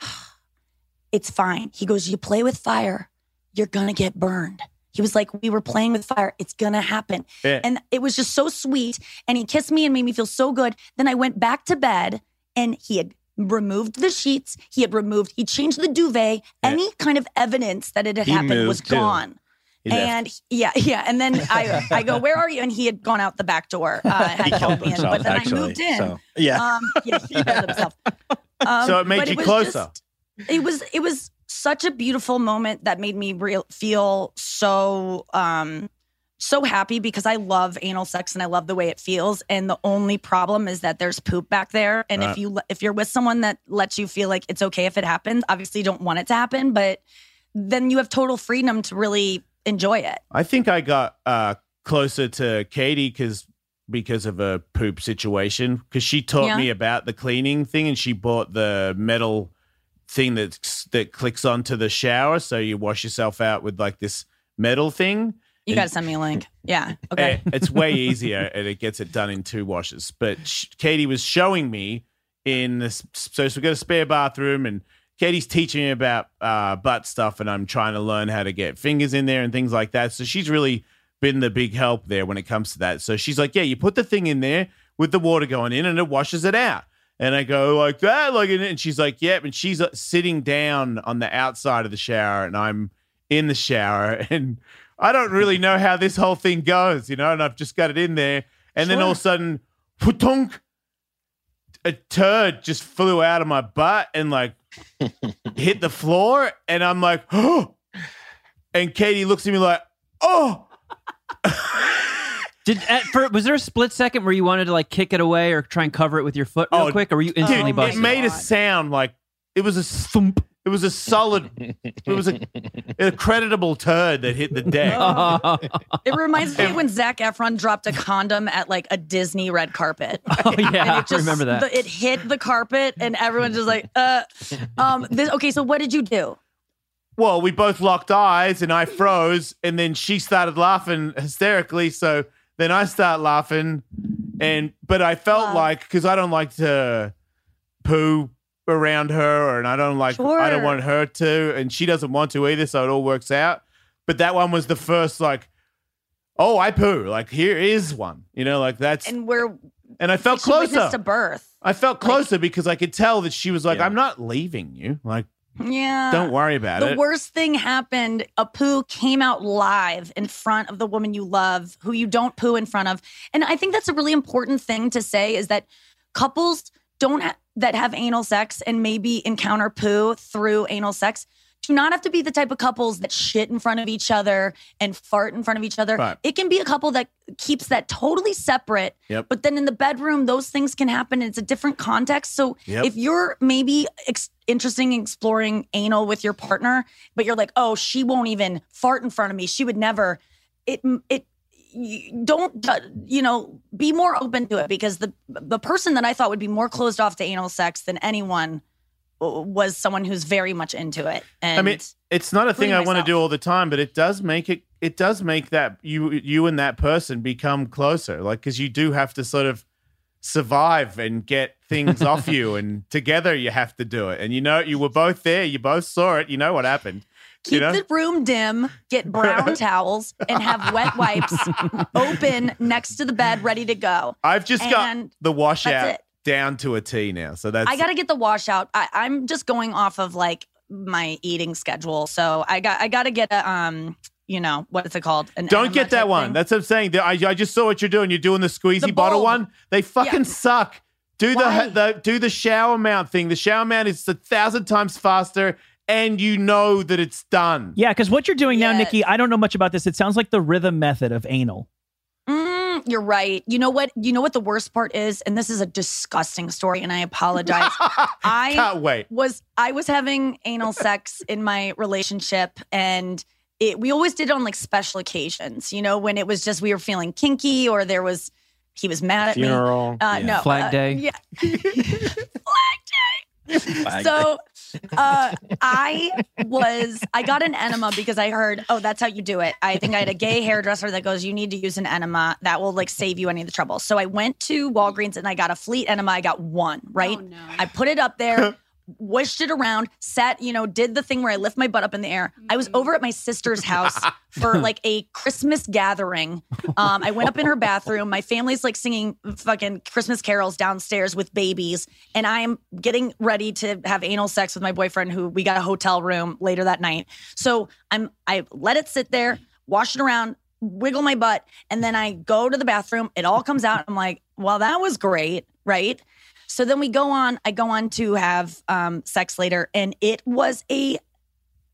it's fine. He goes, you play with fire, you're going to get burned. He was like, we were playing with fire. It's going to happen. Yeah. And it was just so sweet. And he kissed me and made me feel so good. Then I went back to bed and he had removed the sheets. He had removed, he changed the duvet. Any kind of evidence that it had He happened was moved, too. gone. He left. And yeah, yeah. And then I, I go, where are you? And he had gone out the back door. Uh, had He killed me in. But then actually. I moved in. So, yeah. Um, yeah, he killed himself. Um, So it made you was closer. just- it was it was such a beautiful moment that made me real feel so um so happy because I love anal sex and I love the way it feels. And the only problem is that there's poop back there. And Right. if you if you're with someone that lets you feel like it's okay if it happens, obviously you don't want it to happen, but then you have total freedom to really enjoy it. I think I got uh, closer to Katie because because of a poop situation because she taught Yeah. me about the cleaning thing and she bought the metal thing that that clicks onto the shower so you wash yourself out with like this metal thing. You got to send me a link. Yeah. Okay. Eh, it's way easier and it gets it done in two washes. But sh- Katie was showing me in this. So, so we got a spare bathroom and Katie's teaching me about uh, butt stuff and I'm trying to learn how to get fingers in there and things like that. So she's really been the big help there when it comes to that. So she's like, yeah, you put the thing in there with the water going in and it washes it out. And I go like that, like, and she's like, yep. And she's uh, sitting down on the outside of the shower and I'm in the shower and I don't really know how this whole thing goes, you know, and I've just got it in there. And then all of a sudden, pootonk, a turd just flew out of my butt and like hit the floor. And I'm like, oh. And Katie looks at me like, oh. Did at, for, was there a split second where you wanted to like kick it away or try and cover it with your foot real Oh, quick, or were you instantly Dude, it made a sound like it was a thump. It was a solid, it was a, a creditable turd that hit the deck. oh, It reminds me of when Zac Efron dropped a condom at like a Disney red carpet. oh, yeah, And I it just, remember that. the- it hit the carpet, and everyone's just like, uh. Um. This, okay, so what did you do? Well, we both locked eyes and I froze, and then she started laughing hysterically. So then I start laughing, and but I felt Wow. like because I don't like to poo around her, and I don't like I don't want her to, and she doesn't want to either. So it all works out. But that one was the first like, oh, I poo. Like here is one, you know, like that's and, And we're and I felt closer. to birth. I felt closer because I could tell that she was like, Yeah. I'm not leaving you. Like, Yeah. don't worry about the it. The worst thing happened. A poo came out live in front of the woman you love, who you don't poo in front of. And I think that's a really important thing to say is that couples don't ha- that have anal sex and maybe encounter poo through anal sex do not have to be the type of couples that shit in front of each other and fart in front of each other. Right. It can be a couple that keeps that totally separate. Yep. But then in the bedroom, those things can happen. It's a different context. So Yep. if you're maybe ex- interested in exploring anal with your partner, but you're like, oh, she won't even fart in front of me. She would never. It it don't uh, you know be more open to it because the the person that I thought would be more closed off to anal sex than anyone was someone who's very much into it. And I mean, it's not a thing I want to do all the time, but it does make it. It does make that you you and that person become closer, like because you do have to sort of survive and get things off you, and together you have to do it. And you know, you were both there, you both saw it, you know what happened. keep you know? the room dim, get brown towels, and have wet wipes open next to the bed, ready to go. I've just got the washout. Down to a T now. So that's I got to get the washout. I, I'm just going off of like my eating schedule, so I got I got to get a um, you know what is it called? An Don't get that one. thing. That's what I'm saying. I, I just saw what you're doing. You're doing the squeezy The bottle one. They fucking Yeah. suck. Do Why? the, the do the shower mount thing. The shower mount is a thousand times faster, and you know that it's done. Yeah, because what you're doing now, Nikki, I don't know much about this. It sounds like the rhythm method of anal. You're right. You know what? You know what the worst part is, and this is a disgusting story, and I apologize. I Can't wait. was I was having anal sex in my relationship and it we always did it on like special occasions, you know, when it was just we were feeling kinky or there was he was mad at Funeral. me. Uh yeah. no. Flag uh, day. Yeah. Flag day. so uh I was I got an enema because I heard, oh, that's how you do it. I think I had a gay hairdresser that goes, you need to use an enema that will like save you any of the trouble. So I went to Walgreens and I got a fleet enema. I got one, right? Oh, no. I put it up there, wished it around, sat, you know, did the thing where I lift my butt up in the air. I was over at my sister's house for like a Christmas gathering. Um, I went up in her bathroom. My family's like singing fucking Christmas carols downstairs with babies, and I am getting ready to have anal sex with my boyfriend, who we got a hotel room later that night. So I'm I let it sit there, wash it around, wiggle my butt, and then I go to the bathroom. It all comes out. I'm like, well, that was great, right? So then we go on. I go on to have um, sex later, and it was a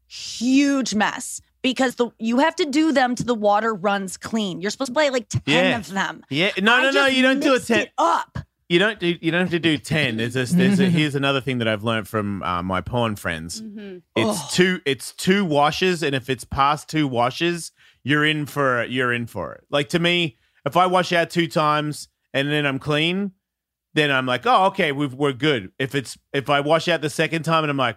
huge mess because the you have to do them to the water runs clean. You're supposed to play like ten Yeah. of them. Yeah, no, I no, no. You don't do a ten. Up. You don't do. You don't have to do ten. There's a, there's a, here's another thing that I've learned from uh, my porn friends. Mhm. It's two. It's two washes, and if it's past two washes, you're in for you're in for it. Like to me, if I wash out two times and then I'm clean, then I'm like, oh, okay, we've, we're good. If it's if I wash out the second time and I'm like,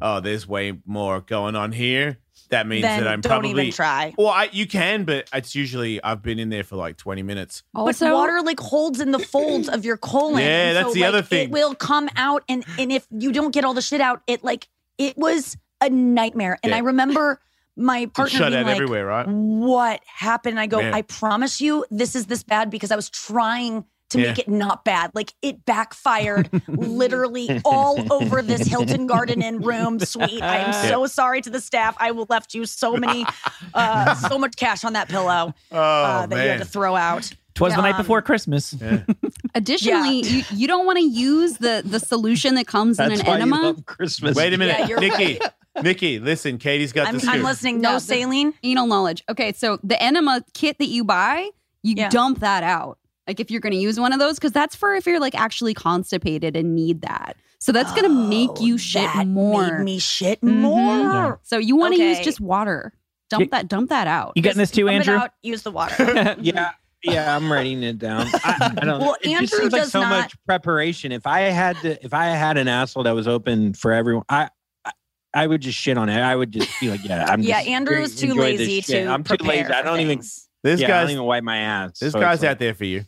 oh, there's way more going on here, that means Then that I'm probably don't probably. even try. Well, I, you can, but it's usually I've been in there for like 20 minutes. Also, but water like holds in the folds of your colon. Yeah, that's so, the like, other thing. It will come out, and and if you don't get all the shit out, it like it was a nightmare. And Yeah. I remember my partner shut being out like, everywhere, right? "What happened?" I go, Yeah. "I promise you, this is this bad because I was trying." To Yeah. make it not bad. Like it backfired literally all over this Hilton Garden Inn room suite. I am so sorry to the staff. I will left you so many, uh, so much cash on that pillow Oh, uh, that you had to throw out. Twas the night Um, before Christmas. additionally, you, you don't want to use the the solution that comes in an why you enema. love Christmas. Wait a minute. Yeah, you're Nikki. Nikki, listen, Katie's got I'm, the scoop. I'm listening. No, No, saline. Anal knowledge. Okay, so the enema kit that you buy, you Yeah. dump that out. Like if you're going to use one of those, because that's for if you're like actually constipated and need that. So that's going to make you shit Oh, that more. Made me shit Mhm. more. So you want to use just water. Dump You- that. Dump that out. You getting this too, Dump it Andrew? out, use the water. Yeah. Yeah, I'm writing it down. I, I don't. Well, it just Andrew seems like does so not- much preparation. If I had to, if I had an asshole that was open for everyone, I, I, I would just shit on it. I would just be like, yeah, I'm. yeah, just Andrew very- too lazy shit. to I'm too lazy. I don't even. this yeah, I don't guy's even wipe my ass. this So guy's it's like- out there for you.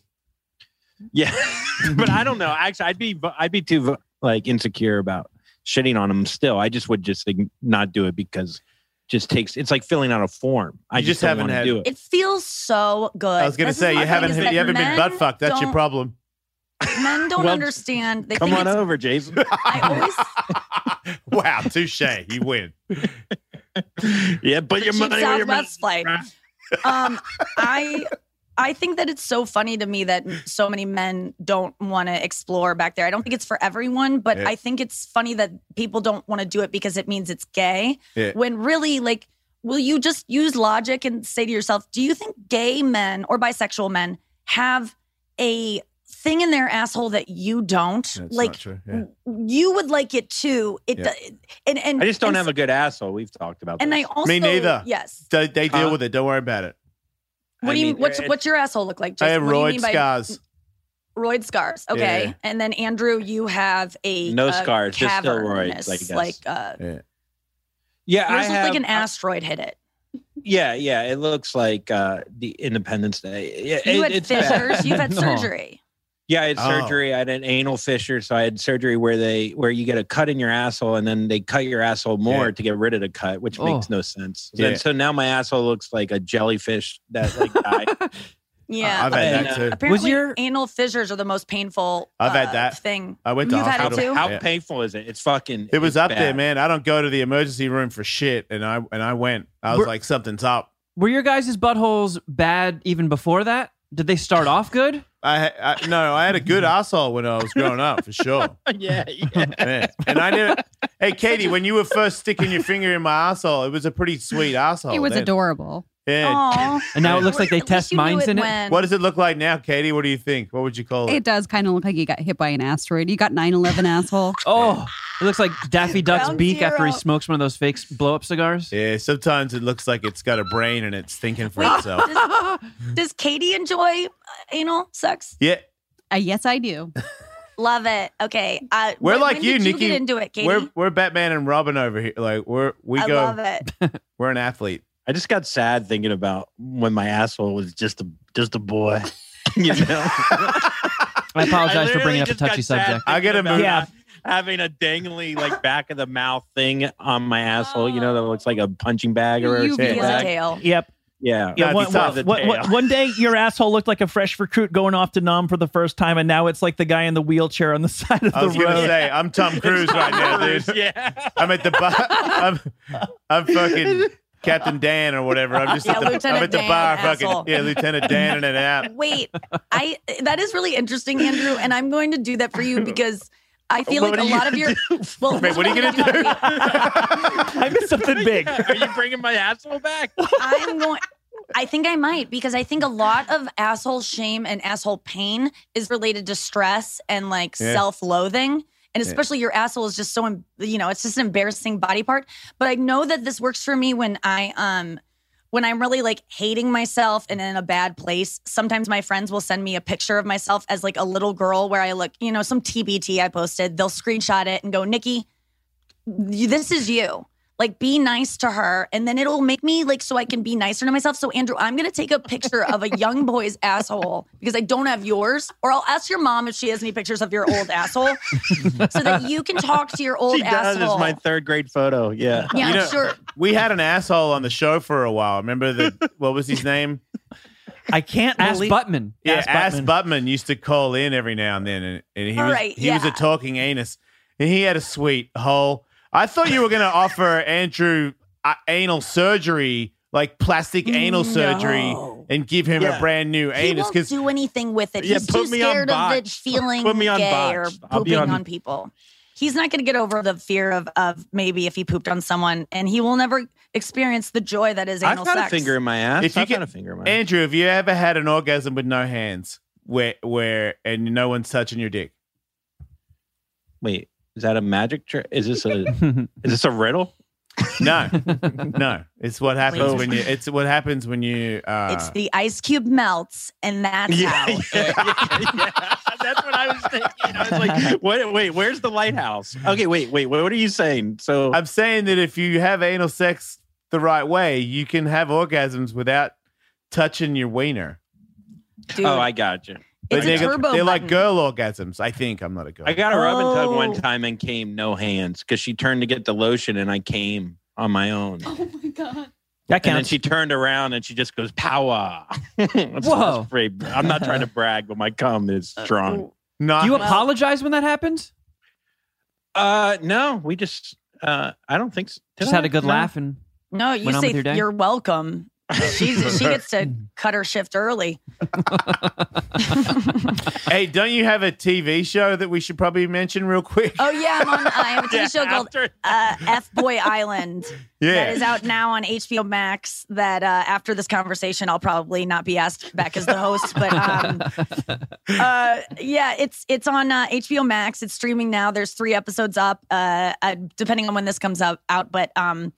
Yeah, but I don't know. Actually, I'd be I'd be too like insecure about shitting on him. Still, I just would just not do it because just takes. It's like filling out a form. I You just, just haven't wanna had- do it. It feels so good. I was gonna This say you haven't you haven't been men butt fucked. That's your problem. Men don't Well, understand. They Come think on over, Jason. I always wow, touche. You win. yeah, but your money where your mouth. Southwest flight. um i i think that it's so funny to me that so many men don't want to explore back there i don't think it's for everyone but Yeah. i think it's funny that people don't want to do it because it means it's gay Yeah. when really like will you just use logic and say to yourself do you think gay men or bisexual men have a thing in their asshole that you don't That's like not true. Yeah. you would like it too it Yeah. do- and and I just don't and, have a good asshole. We've talked about. and this. i also Me neither. yes They, they deal Huh? with it. Don't worry about it. What I do you mean, what's it- what's your asshole look like I Jason? have What do roid scars. roid scars. Okay, Yeah. and then Andrew, you have a No uh, scars, just still roids, cavernous, I guess. Like uh, Yeah. yeah, I looks have, like an asteroid hit it. Yeah, yeah, it looks like uh, the Independence Day. Yeah, You it- had it's bad. fissures. You've had No. surgery. Yeah, I had Oh. surgery. I had an anal fissure, so I had surgery where they where you get a cut in your asshole and then they cut your asshole more Yeah. to get rid of the cut, which Oh. makes no sense. Yeah. And so now my asshole looks like a jellyfish that like died. Yeah. I've had And, that uh, too. Apparently, your- anal fissures are the most painful. I've had uh, that. thing. I went to You've had it hospital. too? How Yeah. painful is it? It's fucking. It was up bad. there, man. I don't go to the emergency room for shit, and I and I went. I was We're- like, something's up. Were your guys' buttholes bad even before that? Did they start off good? I, I no, I had a good asshole when I was growing up, for sure. yeah, yeah. Yeah. And I knew. Hey, Katie, when you were first sticking your finger in my asshole, it was a pretty sweet asshole. it was then. adorable. Yeah. Aw. And now it looks like they test you knew minds in it. when. What does it look like now, Katie? What do you think? What would you call it? It does kind of look like you got hit by an asteroid. You got 9/11 asshole. Oh, it looks like Daffy Duck's Ground beak after he smokes one of those fake blow up cigars. yeah, sometimes it looks like it's got a brain and it's thinking for Wait, itself. does, does Katie enjoy anal sex? Yeah, Uh, yes, I do. Love it. Okay. Uh, we're when- like when you, did Nikki. get into it, Katie. we're we're Batman and Robin over here. Like we're we I go. love it. We're an athlete. I just got sad thinking about when my asshole was just a just a boy. you know. I apologize for bringing up a touchy subject. I get gotta move- Yeah. Having a dangly like back of the mouth thing on my asshole, you know, that looks like a punching bag or a You stick He has a tail. Yep. Yeah, Yeah, That'd one, be tough. one- one- one- one day your asshole looked like a fresh recruit going off to Nam for the first time, and now it's like the guy in the wheelchair on the side of I the was gonna road. say I'm Tom Cruise right now, dude. Yeah. I'm at the bar. I'm, I'm fucking Captain Dan or whatever. I'm just Yeah, at the, I'm at the Dan, bar, fucking yeah, Lieutenant Dan and it out. Wait, I that is really interesting, Andrew, and I'm going to do that for you because I feel What like a lot of your gonna well, Wait, what are you gonna do? I missed something big. Are you bringing my asshole back? I'm going. I think I might because I think a lot of asshole shame and asshole pain is related to stress and like Yeah. self-loathing. And especially your asshole is just so, you know, it's just an embarrassing body part. But I know that this works for me when I, um, when I'm really like hating myself and in a bad place. Sometimes my friends will send me a picture of myself as like a little girl where I look, you know, some TBT I posted. They'll screenshot it and go, Nikki, this is you. Like, be nice to her. And then it'll make me like so I can be nicer to myself. So, Andrew, I'm going to take a picture of a young boy's asshole because I don't have yours. Or I'll ask your mom if she has any pictures of your old asshole so that you can talk to your old She does. asshole. It's my third grade photo. Yeah. yeah, You know- sure. We had an asshole on the show for a while. Remember the what was his name? I can't Ass believe- Buttman. Yeah, Ass Ass Buttman. Buttman used to call in every now and then, and, and he All was right, he was a talking anus, and he had a sweet hole. I thought you were going to offer Andrew uh, anal surgery, like plastic anal surgery, and give him a brand new He anus He won't do anything with it. Yeah, He's too scared of it feeling Put me on gay or botch. I'll pooping on- on people. He's not going to get over the fear of of maybe if he pooped on someone, and he will never experience the joy that is I've anal got sex. a finger in my ass. If you I've get- got a finger in my ass. Andrew, have you ever had an orgasm with no hands, where where and no one's touching your dick? Wait, is that a magic trick? Is this a is this a riddle? No, no. It's what happens Wait. when you. It's what happens when you. Uh, it's the ice cube melts, and that's how. yeah, yeah, yeah. That's what I was thinking. I was like, wait, wait, where's the lighthouse? Okay, wait, wait, what are you saying? So I'm saying that if you have anal sex the right way, you can have orgasms without touching your wiener. Dude, Oh, I got you. It's a they're, turbo. they're like girl orgasms. I think I'm not a girl. I got a rub and tug one Oh. time and came no hands because she turned to get the lotion and I came on my own. Oh my god. That And then she turned around and she just goes power. Whoa. I'm not trying to brag, but my cum is Uh, strong. no, Do you apologize when that happens? Uh, no, we just. Uh, I don't think so. Did Just I? had a good No. laugh and No, you say with your day? you're welcome. She she gets to cut her shift early. hey, don't you have a TV show that we should probably mention real quick? Oh yeah, I'm on. I have a TV Yeah, show called uh, F Boy Island. yeah, that is out now on HBO Max. That uh, after this conversation, I'll probably not be asked back as the host, but um, uh, yeah, it's it's on uh, HBO Max. It's streaming now. There's three episodes up, uh, uh, depending on when this comes out. Out, but um,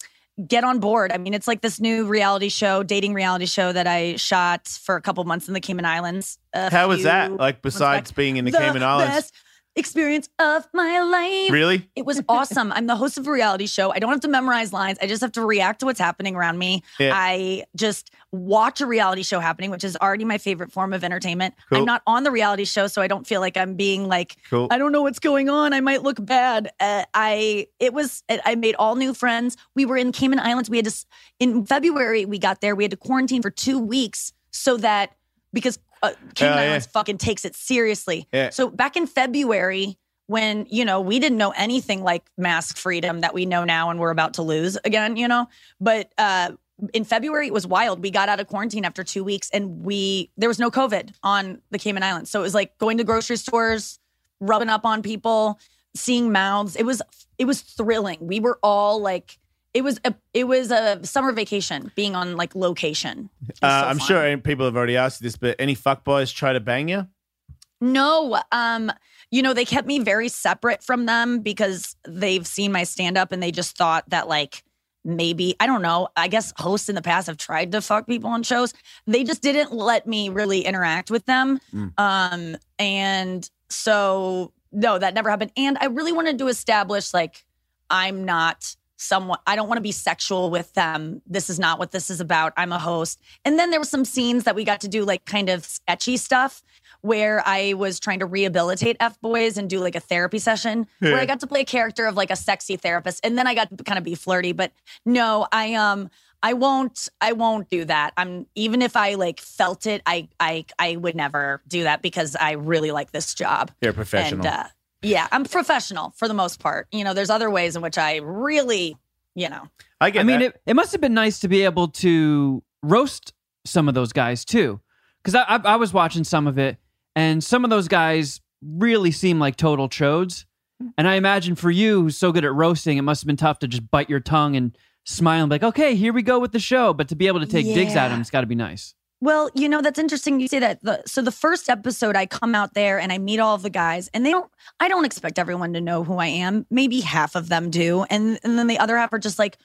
get on board. I mean, it's like this new reality show, dating reality show that I shot for a couple months in the Cayman Islands. How was that? Like besides being in the, Cayman Islands, best experience of my life. really? It was awesome. I'm the host of a reality show. I don't have to memorize lines. I just have to react to what's happening around me. Yeah. I just watch a reality show happening, which is already my favorite form of entertainment. Cool. I'm not on the reality show, so I don't feel like I'm being like, Cool. I don't know what's going on. I might look bad. Uh, I it was I made all new friends. We were in Cayman Islands. We had to in February we got there. We had to quarantine for two weeks so that because uh, Cayman yeah. Islands fucking takes it seriously. Yeah. So back in February, when you know we didn't know anything like mask freedom that we know now, and we're about to lose again, you know. But uh, in February, it was wild. We got out of quarantine after two weeks, and we there was no COVID on the Cayman Islands, so it was like going to grocery stores, rubbing up on people, seeing mouths. It was it was thrilling. We were all like. It was a it was a summer vacation being on like location. Uh, so I'm fun. sure people have already asked you this, but any fuckboys try to bang you? No, um, you know, they kept me very separate from them because they've seen my stand up and they just thought that like maybe I don't know. I guess hosts in the past have tried to fuck people on shows. They just didn't let me really interact with them. Mm. Um, and so no, that never happened. And I really wanted to establish like I'm not someone I don't want to be sexual with them. This is not what this is about. I'm a host. And then there were some scenes that we got to do like kind of sketchy stuff where I was trying to rehabilitate F boys and do like a therapy session where I got to play a character of like a sexy therapist and then I got to kind of be flirty but no I um I won't I won't do that. I'm even if I like felt it I I I would never do that because I really like this job. You're a professional. And uh yeah, I'm professional for the most part. You know, there's other ways in which I really, you know. I get I mean, that. it, it must have been nice to be able to roast some of those guys too, because I, I, I was watching some of it, and some of those guys really seem like total chodes. And I imagine for you, who's so good at roasting, it must have been tough to just bite your tongue and smile and be like, "Okay, here we go with the show." But to be able to take digs at Yeah. them, it's got to be nice. Well, you know, that's interesting you say that. The, so the first episode I come out there and I meet all the guys and they don't I don't expect everyone to know who I am. Maybe half of them do. And and then the other half are just like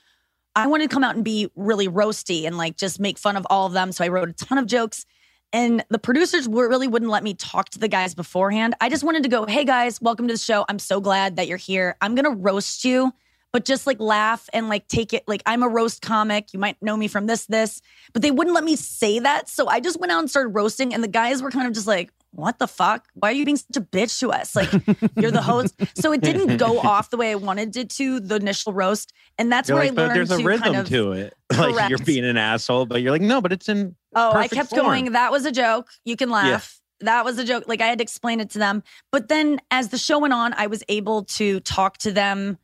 I want to come out and be really roasty and like just make fun of all of them. So I wrote a ton of jokes. And the producers were, really wouldn't let me talk to the guys beforehand. I just wanted to go, hey guys, welcome to the show. I'm so glad that you're here. I'm going to roast you, but just like laugh and like take it. Like I'm a roast comic. You might know me from this, this, but they wouldn't let me say that. So I just went out and started roasting. And the guys were kind of just like, what the fuck? Why are you being such a bitch to us? Like you're the host. So it didn't go off the way I wanted it to, the initial roast. And that's You're where like, I learned there's a rhythm kind of to it. Like you're being an asshole, but you're like, no, but it's in. Oh, I kept form. going. That was a joke. You can laugh. That was a joke. Like I had to explain it to them. But then as the show went on, I was able to talk to them,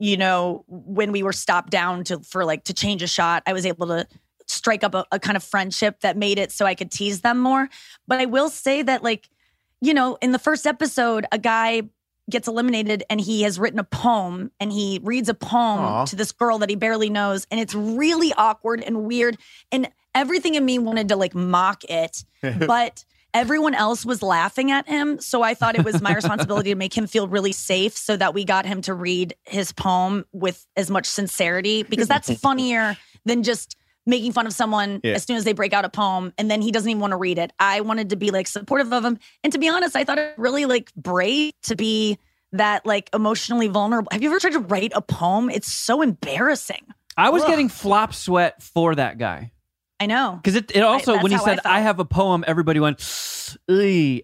you know, when we were stopped down to for like to change a shot. I was able to strike up a, a kind of friendship that made it so I could tease them more. But I will say that like, you know, in the first episode, a guy gets eliminated and he has written a poem and he reads a poem Aw. to this girl that he barely knows and it's really awkward and weird and everything in me wanted to like mock it but everyone else was laughing at him so i thought it was my responsibility to make him feel really safe so that we got him to read his poem with as much sincerity because that's funnier than just making fun of someone Yeah. as soon as they break out a poem and then he doesn't even want to read it i wanted to be like supportive of him and to be honest i thought it really like brave to be that like emotionally vulnerable have you ever tried to write a poem it's so embarrassing I was Ugh. getting flop sweat for that guy. I know Because it, it also, that's when he how I said, I, have a poem, everybody went, Ugh.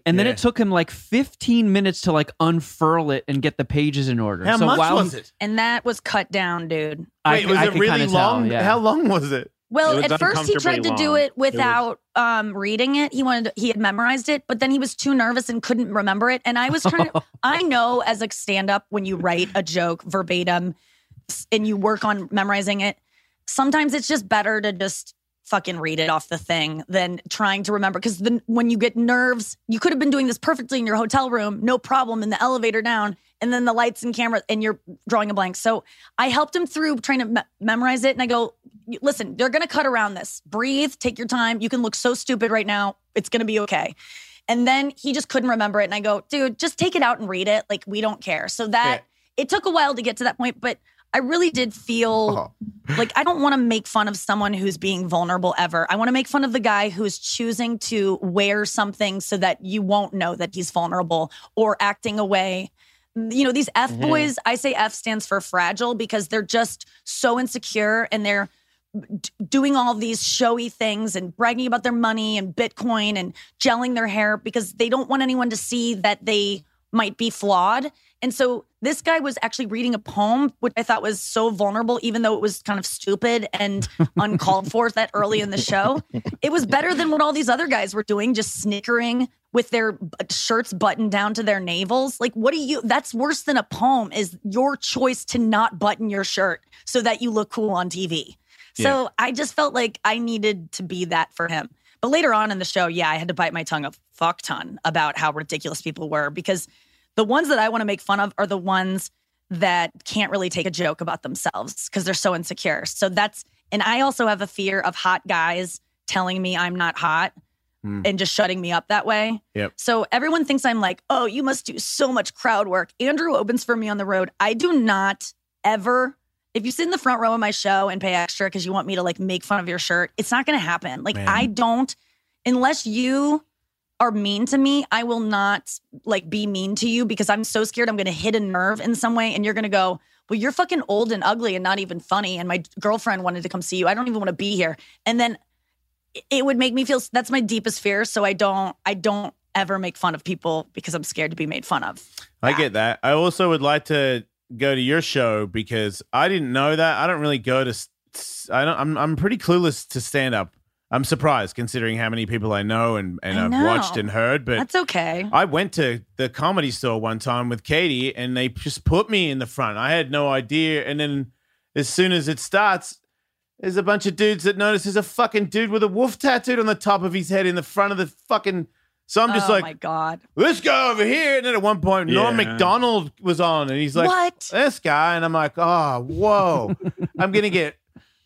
and then Yeah. it took him like 15 minutes to like unfurl it and get the pages in order. How so much while was it? and that was cut down dude I, was I it could really kinda tell, long? yeah. How long was it? Well, It at first he tried to uncomfortably do long. it without um, reading it. He wanted he had memorized it, but then he was too nervous and couldn't remember it. And I was trying to I know as a stand-up when you write a joke verbatim and you work on memorizing it, sometimes it's just better to just fucking read it off the thing than trying to remember because then when you get nerves, you could have been doing this perfectly in your hotel room, no problem in the elevator down, and then the lights and camera and you're drawing a blank. So I helped him through trying to me- memorize it and I go, listen, they're going to cut around this. Breathe, take your time. You can look so stupid right now. It's going to be okay. And then he just couldn't remember it. And I go, dude, just take it out and read it. Like, we don't care. So that it took a while to get to that point, but I really did feel Oh. like I don't want to make fun of someone who's being vulnerable ever. I want to make fun of the guy who's choosing to wear something so that you won't know that he's vulnerable or acting away. Mm, you know, these F mm-hmm. boys, I say F stands for fragile because they're just so insecure and they're d- doing all these showy things and bragging about their money and Bitcoin and gelling their hair because they don't want anyone to see that they might be flawed. And so this guy was actually reading a poem, which I thought was so vulnerable, even though it was kind of stupid and uncalled for that early in the show. It was better than what all these other guys were doing, just snickering with their shirts buttoned down to their navels. Like, what do you, that's worse than a poem, is your choice to not button your shirt so that you look cool on TV. So I just felt like I needed to be that for him. But later on in the show, yeah, I had to bite my tongue a fuck ton about how ridiculous people were because the ones that I want to make fun of are the ones that can't really take a joke about themselves because they're so insecure. So that's, and I also have a fear of hot guys telling me I'm not hot Hmm. and just shutting me up that way. Yep. So everyone thinks I'm like, oh, you must do so much crowd work. Andrew opens for me on the road. I do not ever if you sit in the front row of my show and pay extra because you want me to like make fun of your shirt, it's not going to happen. Like, Man. I don't, unless you are mean to me, I will not like be mean to you because I'm so scared I'm going to hit a nerve in some way and you're going to go, well, you're fucking old and ugly and not even funny. And my girlfriend wanted to come see you. I don't even want to be here. And then it- would make me feel that's my deepest fear. So I don't, I don't ever make fun of people because I'm scared to be made fun of. I get that. I also would like to go to your show because I didn't know that. I don't really go to. I don't. I'm I'm pretty clueless to stand up. I'm surprised considering how many people I know and and I I've know. watched and heard. But That's okay. I went to the comedy store one time with Katie and they just put me in the front. I had no idea. And then as soon as it starts, there's a bunch of dudes that notice there's a fucking dude with a wolf tattooed on the top of his head in the front of the fucking. So I'm just oh like, my God. this guy over here. And then at one point, Norm Macdonald was on and he's like, what? this guy. And I'm like, oh, whoa. I'm going to get,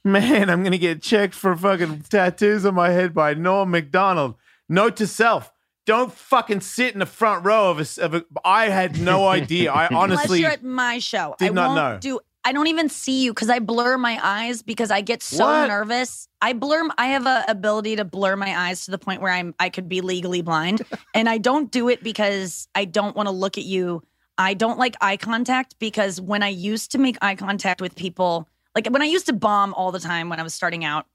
man, I'm going to get checked for fucking tattoos on my head by Norm Macdonald. Note to self. Don't fucking sit in the front row of a. Of a I had no idea. I honestly Unless you're at my show. did I not won't know. do I don't even see you because I blur my eyes because I get so What? nervous. I blur I have a ability to blur my eyes to the point where I'm I could be legally blind. and I don't do it because I don't want to look at you. I don't like eye contact because when I used to make eye contact with people, like when I used to bomb all the time when I was starting out,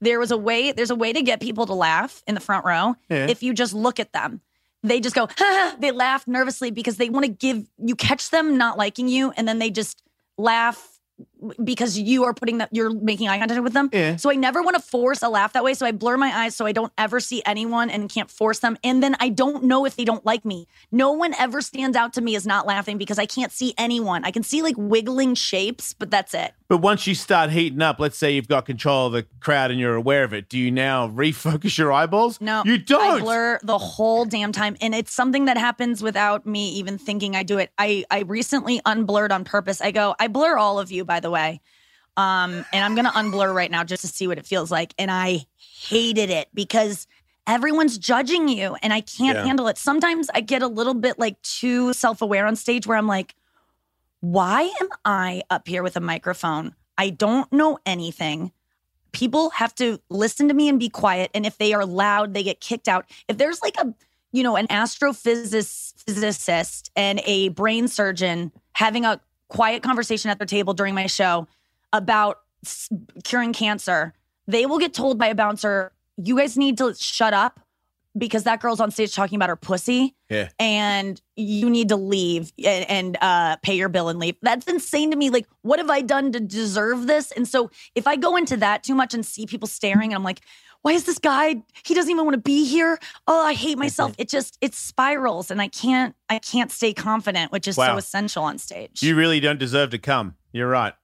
there was a way there's a way to get people to laugh in the front row Yeah. if you just look at them they just go they laugh nervously because they want to give you catch them not liking you and then they just laugh because you are putting that you're making eye contact with them Yeah. so i never want to force a laugh that way so i blur my eyes so i don't ever see anyone and can't force them and then i don't know if they don't like me no one ever stands out to me as not laughing because i can't see anyone i can see like wiggling shapes but that's it But once you start heating up, let's say you've got control of the crowd and you're aware of it, do you now refocus your eyeballs? No, You don't. I blur the whole damn time, and it's something that happens without me even thinking I do it. I I recently unblurred on purpose. I go, I blur all of you, by the way, um, and I'm gonna unblur right now just to see what it feels like, and I hated it because everyone's judging you, and I can't Yeah. handle it. Sometimes I get a little bit like too self aware on stage, where I'm like, why am I up here with a microphone? I don't know anything people have to listen to me and be quiet and if they are loud they get kicked out if there's like a you know an astrophysicist physicist and a brain surgeon having a quiet conversation at their table during my show about curing cancer they will get told by a bouncer you guys need to shut up because that girl's on stage talking about her pussy Yeah. and you need to leave and, and uh, pay your bill and leave. That's insane to me. Like, what have I done to deserve this? And so, if I go into that too much and see people staring, I'm like, why is this guy? He doesn't even want to be here. Oh, I hate myself. It just it spirals, and I can't I can't stay confident, which is so essential on stage. You really don't deserve to come. You're right.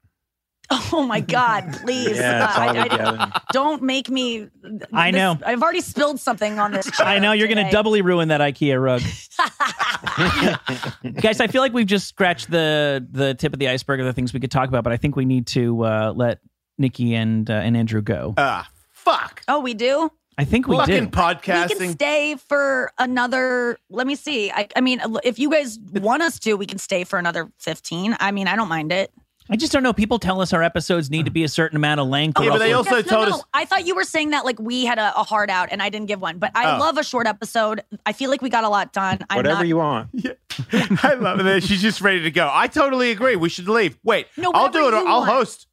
oh my god, please, Yeah, it's I- I- don't make me. I this- know. I've already spilled something on this. I know you're going to doubly ruin that IKEA rug. Guys, I feel like we've just scratched the the tip of the iceberg of the things we could talk about, but I think we need to uh, let Nikki and uh, and Andrew go. Ah, fuck. Oh, we do. I think we Fucking do. We can stay for another. Let me see. I, I mean, if you guys want us to, we can stay for another fifteen. I mean, I don't mind it. I just don't know. People tell us our episodes need to be a certain amount of length. or Yeah, but they also Yes, told no. us- I thought you were saying that like we had a, a hard out, and I didn't give one. But I Oh. love a short episode. I feel like we got a lot done. I'm Whatever not, you want. I love it. She's just ready to go. I totally agree. We should leave. Wait, No, I'll do it. whatever I'll want. host.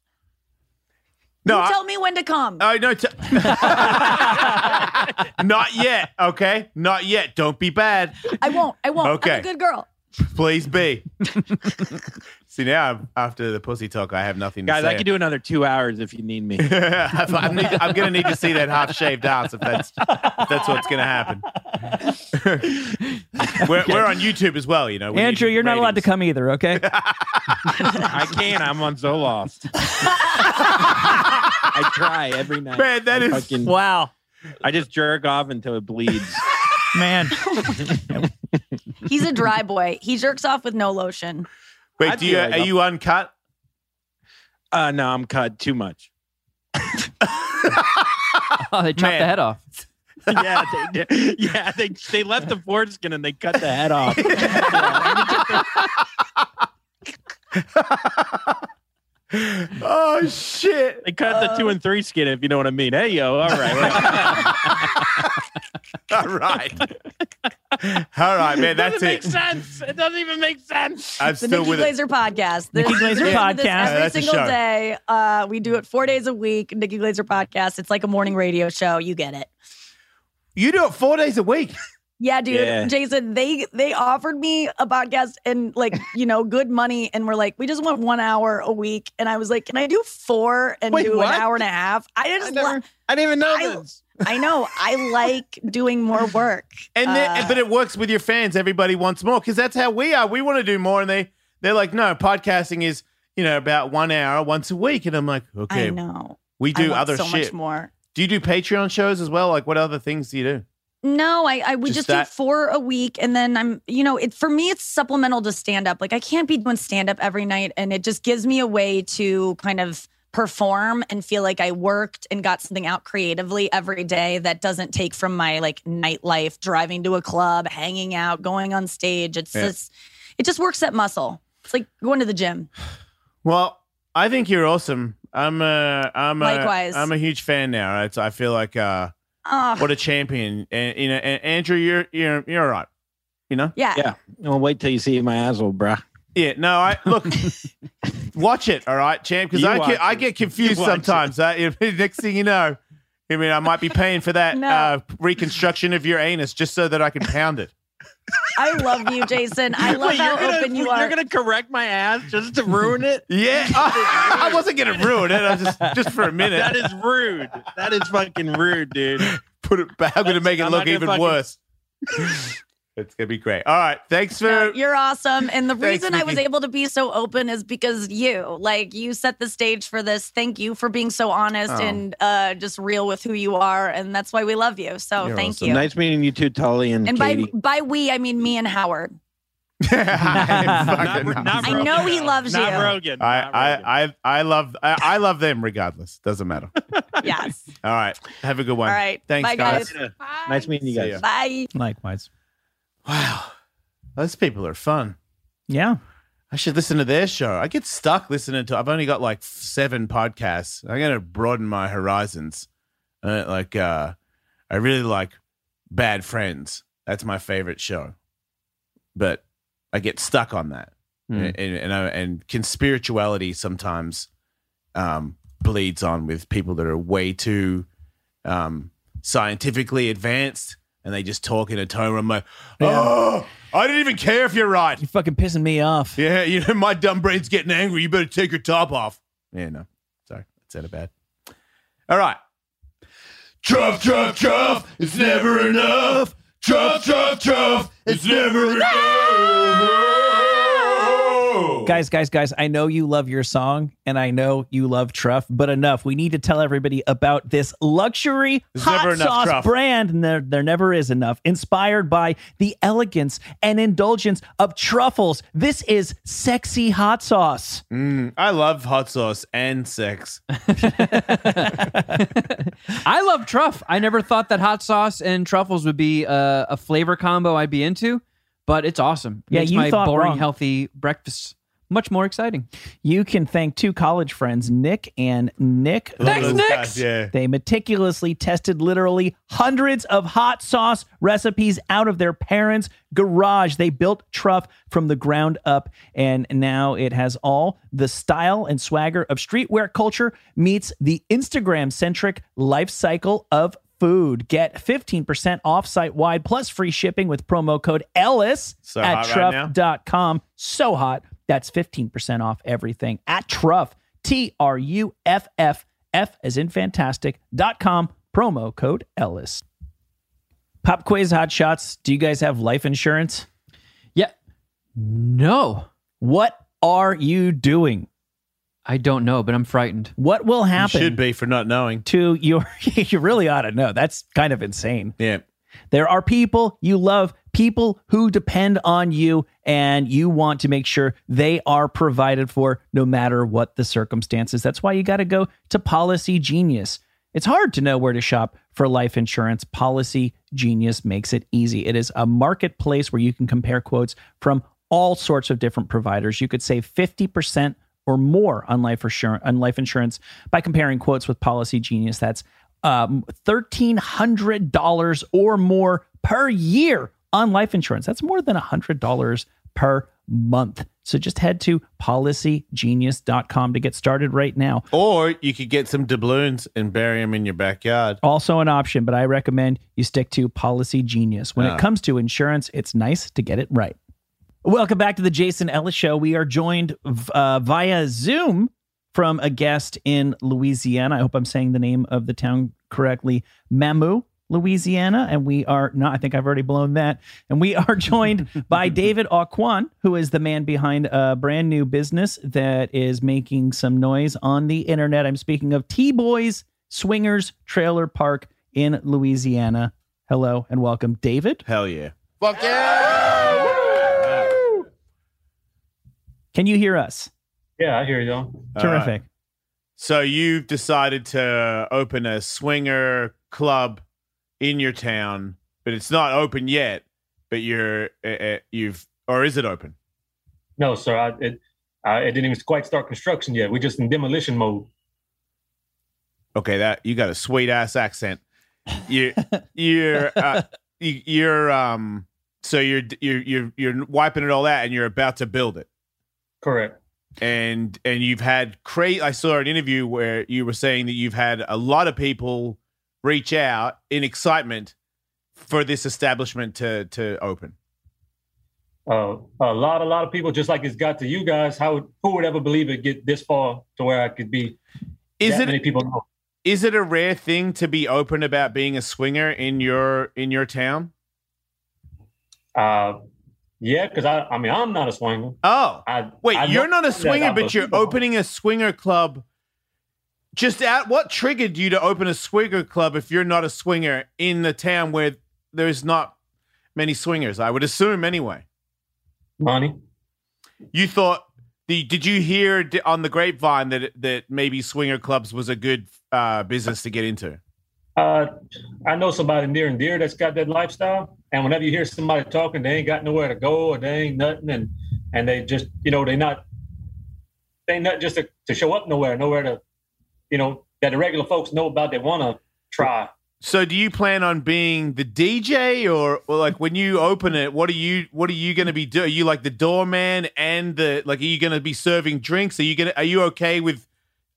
No, you I- tell me when to come. Oh no! T- Not yet. Okay, not yet. Don't be bad. I won't. I won't. Okay. I'm a good girl. Please be. See now, after the pussy talk, I have nothing to say. Guys. I can do another two hours if you need me. I'm, need- I'm gonna need to see that half shaved ass if that's if that's what's gonna happen. we're, we're on YouTube as well, you know. we Andrew, you're not allowed to come either, okay? I can't. I'm on Zoloft. I try every night. Man, that I is- fucking- wow. I just jerk off until it bleeds. Man. He's a dry boy. He jerks off with no lotion. Wait, do you like are I'm- you uncut? Uh, no, I'm cut too much. Oh, they chopped Man. the head off. yeah, they, did. yeah, they they left the foreskin and they cut the head off. Oh shit! They cut the two and three skin, if you know what I mean. Hey, yo, all right. All right, all right, man. it doesn't make it. sense. It doesn't even make sense. I'm The still Nikki with it. Glaser podcast. Nikki This- Glaser we this podcast. Every that's single day. Uh, we do it four days a week. Nikki Glaser podcast. It's like a morning radio show. You get it. You do it four days a week. Yeah, dude. Yeah. Jason, they they offered me a podcast and like, you know, good money and we're like, we just want one hour a week. And I was like, Can I do four and Wait, do what? an hour and a half? I I, just never, li- I didn't even know I- this. I know. I like doing more work. And then, Uh, but it works with your fans. Everybody wants more because that's how we are. We want to do more, and they they're like, no, podcasting is you know about one hour once a week, and I'm like, okay, I know. we I do other so shit. more. Do you do Patreon shows as well? Like, what other things do you do? No, I, I we Just just, do four a week, and then I'm, you know, it for me it's supplemental to stand up. Like I can't be doing stand up every night, and it just gives me a way to kind of perform and feel like I worked and got something out creatively every day that doesn't take from my like nightlife, driving to a club, hanging out, going on stage. It's Yeah. just, it just works that muscle. It's like going to the gym. Well, I think you're awesome. I'm a I'm a Likewise. I'm a huge fan now. It's, I feel like uh, Oh, what a champion. And you know, and Andrew, you're you're you're all right. You know. yeah. Yeah. Well, wait till you see my asshole, bruh. Yeah, no, I look, watch it, all right, champ, because I get, I get confused sometimes. Uh, next thing you know, I mean, I might be paying for that No. uh, reconstruction of your anus just so that I can pound it. I love you, Jason. I love Wait, how you're gonna, open you you're are. gonna correct my ass just to ruin it? Yeah, oh, I, wasn't gonna ruin it. I was just just for a minute. That is rude. That is fucking rude, dude. Put it back. I'm gonna make it I'm look even fucking- worse. it's gonna be great. All right, thanks for. No, you're awesome. And the Thanks, reason I was able to be so open is because you, like, you set the stage for this. Thank you for being so honest Oh. and uh, just real with who you are. And that's why we love you. So You're thank awesome. you. Nice meeting you too, Tully and, and by, Katie. by we, I mean me and Howard. I'm not, not I Rogan, know he loves not you. Rogan. not I, Rogan. I, I, I love, I, I love them regardless. Doesn't matter. Yes. All right, have a good one. All right. thanks, Bye, guys. guys. Nice meeting you guys. Bye. Likewise. Wow, those people are fun. Yeah. I should listen to their show. I get stuck listening to. I've only got like seven podcasts. I'm gonna broaden my horizons. Uh, like, uh, I really like Bad Friends. That's my favorite show, but I get stuck on that, Hmm. and and and, I, and conspirituality sometimes um, bleeds on with people that are way too um, scientifically advanced, and they just talk in a tone where I'm like, oh, I didn't even care if you're right. You're fucking pissing me off. Yeah, you know, my dumb brain's getting angry. You better take your top off. Yeah, no. Sorry. That sounded bad. All right. Truff, truff, truff. It's never enough. Truff, truff, truff. It's never enough. Guys, guys, guys, I know you love your song and I know you love Truff, but enough. We need to tell everybody about this luxury There's hot sauce Truff. brand, and there, there never is enough. Inspired by the elegance and indulgence of truffles. This is sexy hot sauce. Mm, I love hot sauce and sex. I love truff. I never thought that hot sauce and truffles would be a, a flavor combo I'd be into, but it's awesome. It Yeah, makes you my thought boring, wrong. healthy breakfast much more exciting. You can thank two college friends, Nick and Nick. Thanks, guys, Yeah. They meticulously tested literally hundreds of hot sauce recipes out of their parents' garage. They built Truff from the ground up, and now it has all the style and swagger of streetwear culture meets the Instagram centric life cycle of food. Get 15% off site wide plus free shipping with promo code Ellis So at hot right truff.com. So hot. That's 15% off everything at Truff. T R U F F F as in fantastic.com. Promo code Ellis. Pop quiz hot shots. Do you guys have life insurance? Yeah. No, What are you doing? I don't know, but I'm frightened. What will You happen should be for not knowing. to your you really ought to know. That's kind of insane. Yeah. There are people you love, people who depend on you, and you want to make sure they are provided for no matter what the circumstances. That's why you got to go to PolicyGenius. It's hard to know where to shop for life insurance. Policy Genius makes it easy. It is a marketplace where you can compare quotes from all sorts of different providers. You could save 50% or more on life insurance, on life insurance by comparing quotes with PolicyGenius. That's um, $1,300 or more per year on life insurance. That's more than $100 per month. So just head to policygenius.com to get started right now. Or you could get some doubloons and bury them in your backyard. Also an option, but I recommend you stick to PolicyGenius. When it comes to insurance, it's nice to get it right. Welcome back to the Jason Ellis Show. We are joined uh, via Zoom from a guest in Louisiana. I hope I'm saying the name of the town correctly, Mamou, Louisiana. And we are not, I think I've already blown that. And we are joined by David Aucoin, who is the man behind a brand new business that is making some noise on the internet. I'm speaking of Tee Boi's Swingers Trailer Park in Louisiana. Hello and welcome, David. Hell yeah. Fuck yeah. Can you hear us? Yeah, I hear you. All right. Terrific. So you've decided to open a swinger club in your town, but it's not open yet. But you're uh, uh, you've or is it open? No, sir. I, it I, it didn't even quite start construction yet. We're just in demolition mode. Okay, that you got a sweet ass accent. You you're uh, you, you're um so you're you're you're you're wiping it all out and you're about to build it. Correct. And and you've had cra I saw an interview where you were saying that you've had a lot of people reach out in excitement for this establishment to to open. Uh, a lot, a lot of people, just like it's got to you guys. How would, who would ever believe it get this far to where I could be? Is it many people know? is it a rare thing to be open about being a swinger in your in your town? Uh, yeah, because I, I mean, I'm not a swinger. Oh, I, wait, I you're not a swinger, but you're opening a swinger club. Just out, what triggered you to open a swinger club if you're not a swinger in the town where there's not many swingers? I would assume anyway. money. You thought the did you hear on the grapevine that that maybe swinger clubs was a good uh, business to get into? Uh, I know somebody near and dear that's got that lifestyle, and whenever you hear somebody talking, they ain't got nowhere to go or they ain't nothing, and and they just you know they not they not just to, to show up nowhere, nowhere to you know that the regular folks know about. They want to try. So do you plan on being the DJ or, or like when you open it, what are you what are you going to be doing? Are you like the doorman and the like are you going to be serving drinks? Are you going to are you okay with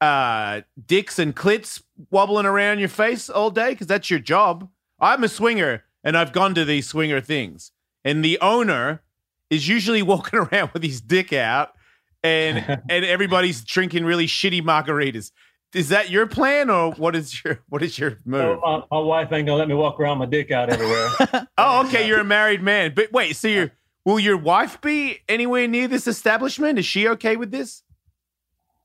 uh dicks and clits wobbling around your face all day cuz that's your job? I'm a swinger and I've gone to these swinger things. And the owner is usually walking around with his dick out and and everybody's drinking really shitty margaritas. Is that your plan or what is your what is your move? So my, my wife ain't gonna let me walk around my dick out everywhere. Oh, okay. You're a married man. But wait, so you're will your wife be anywhere near this establishment? Is she okay with this?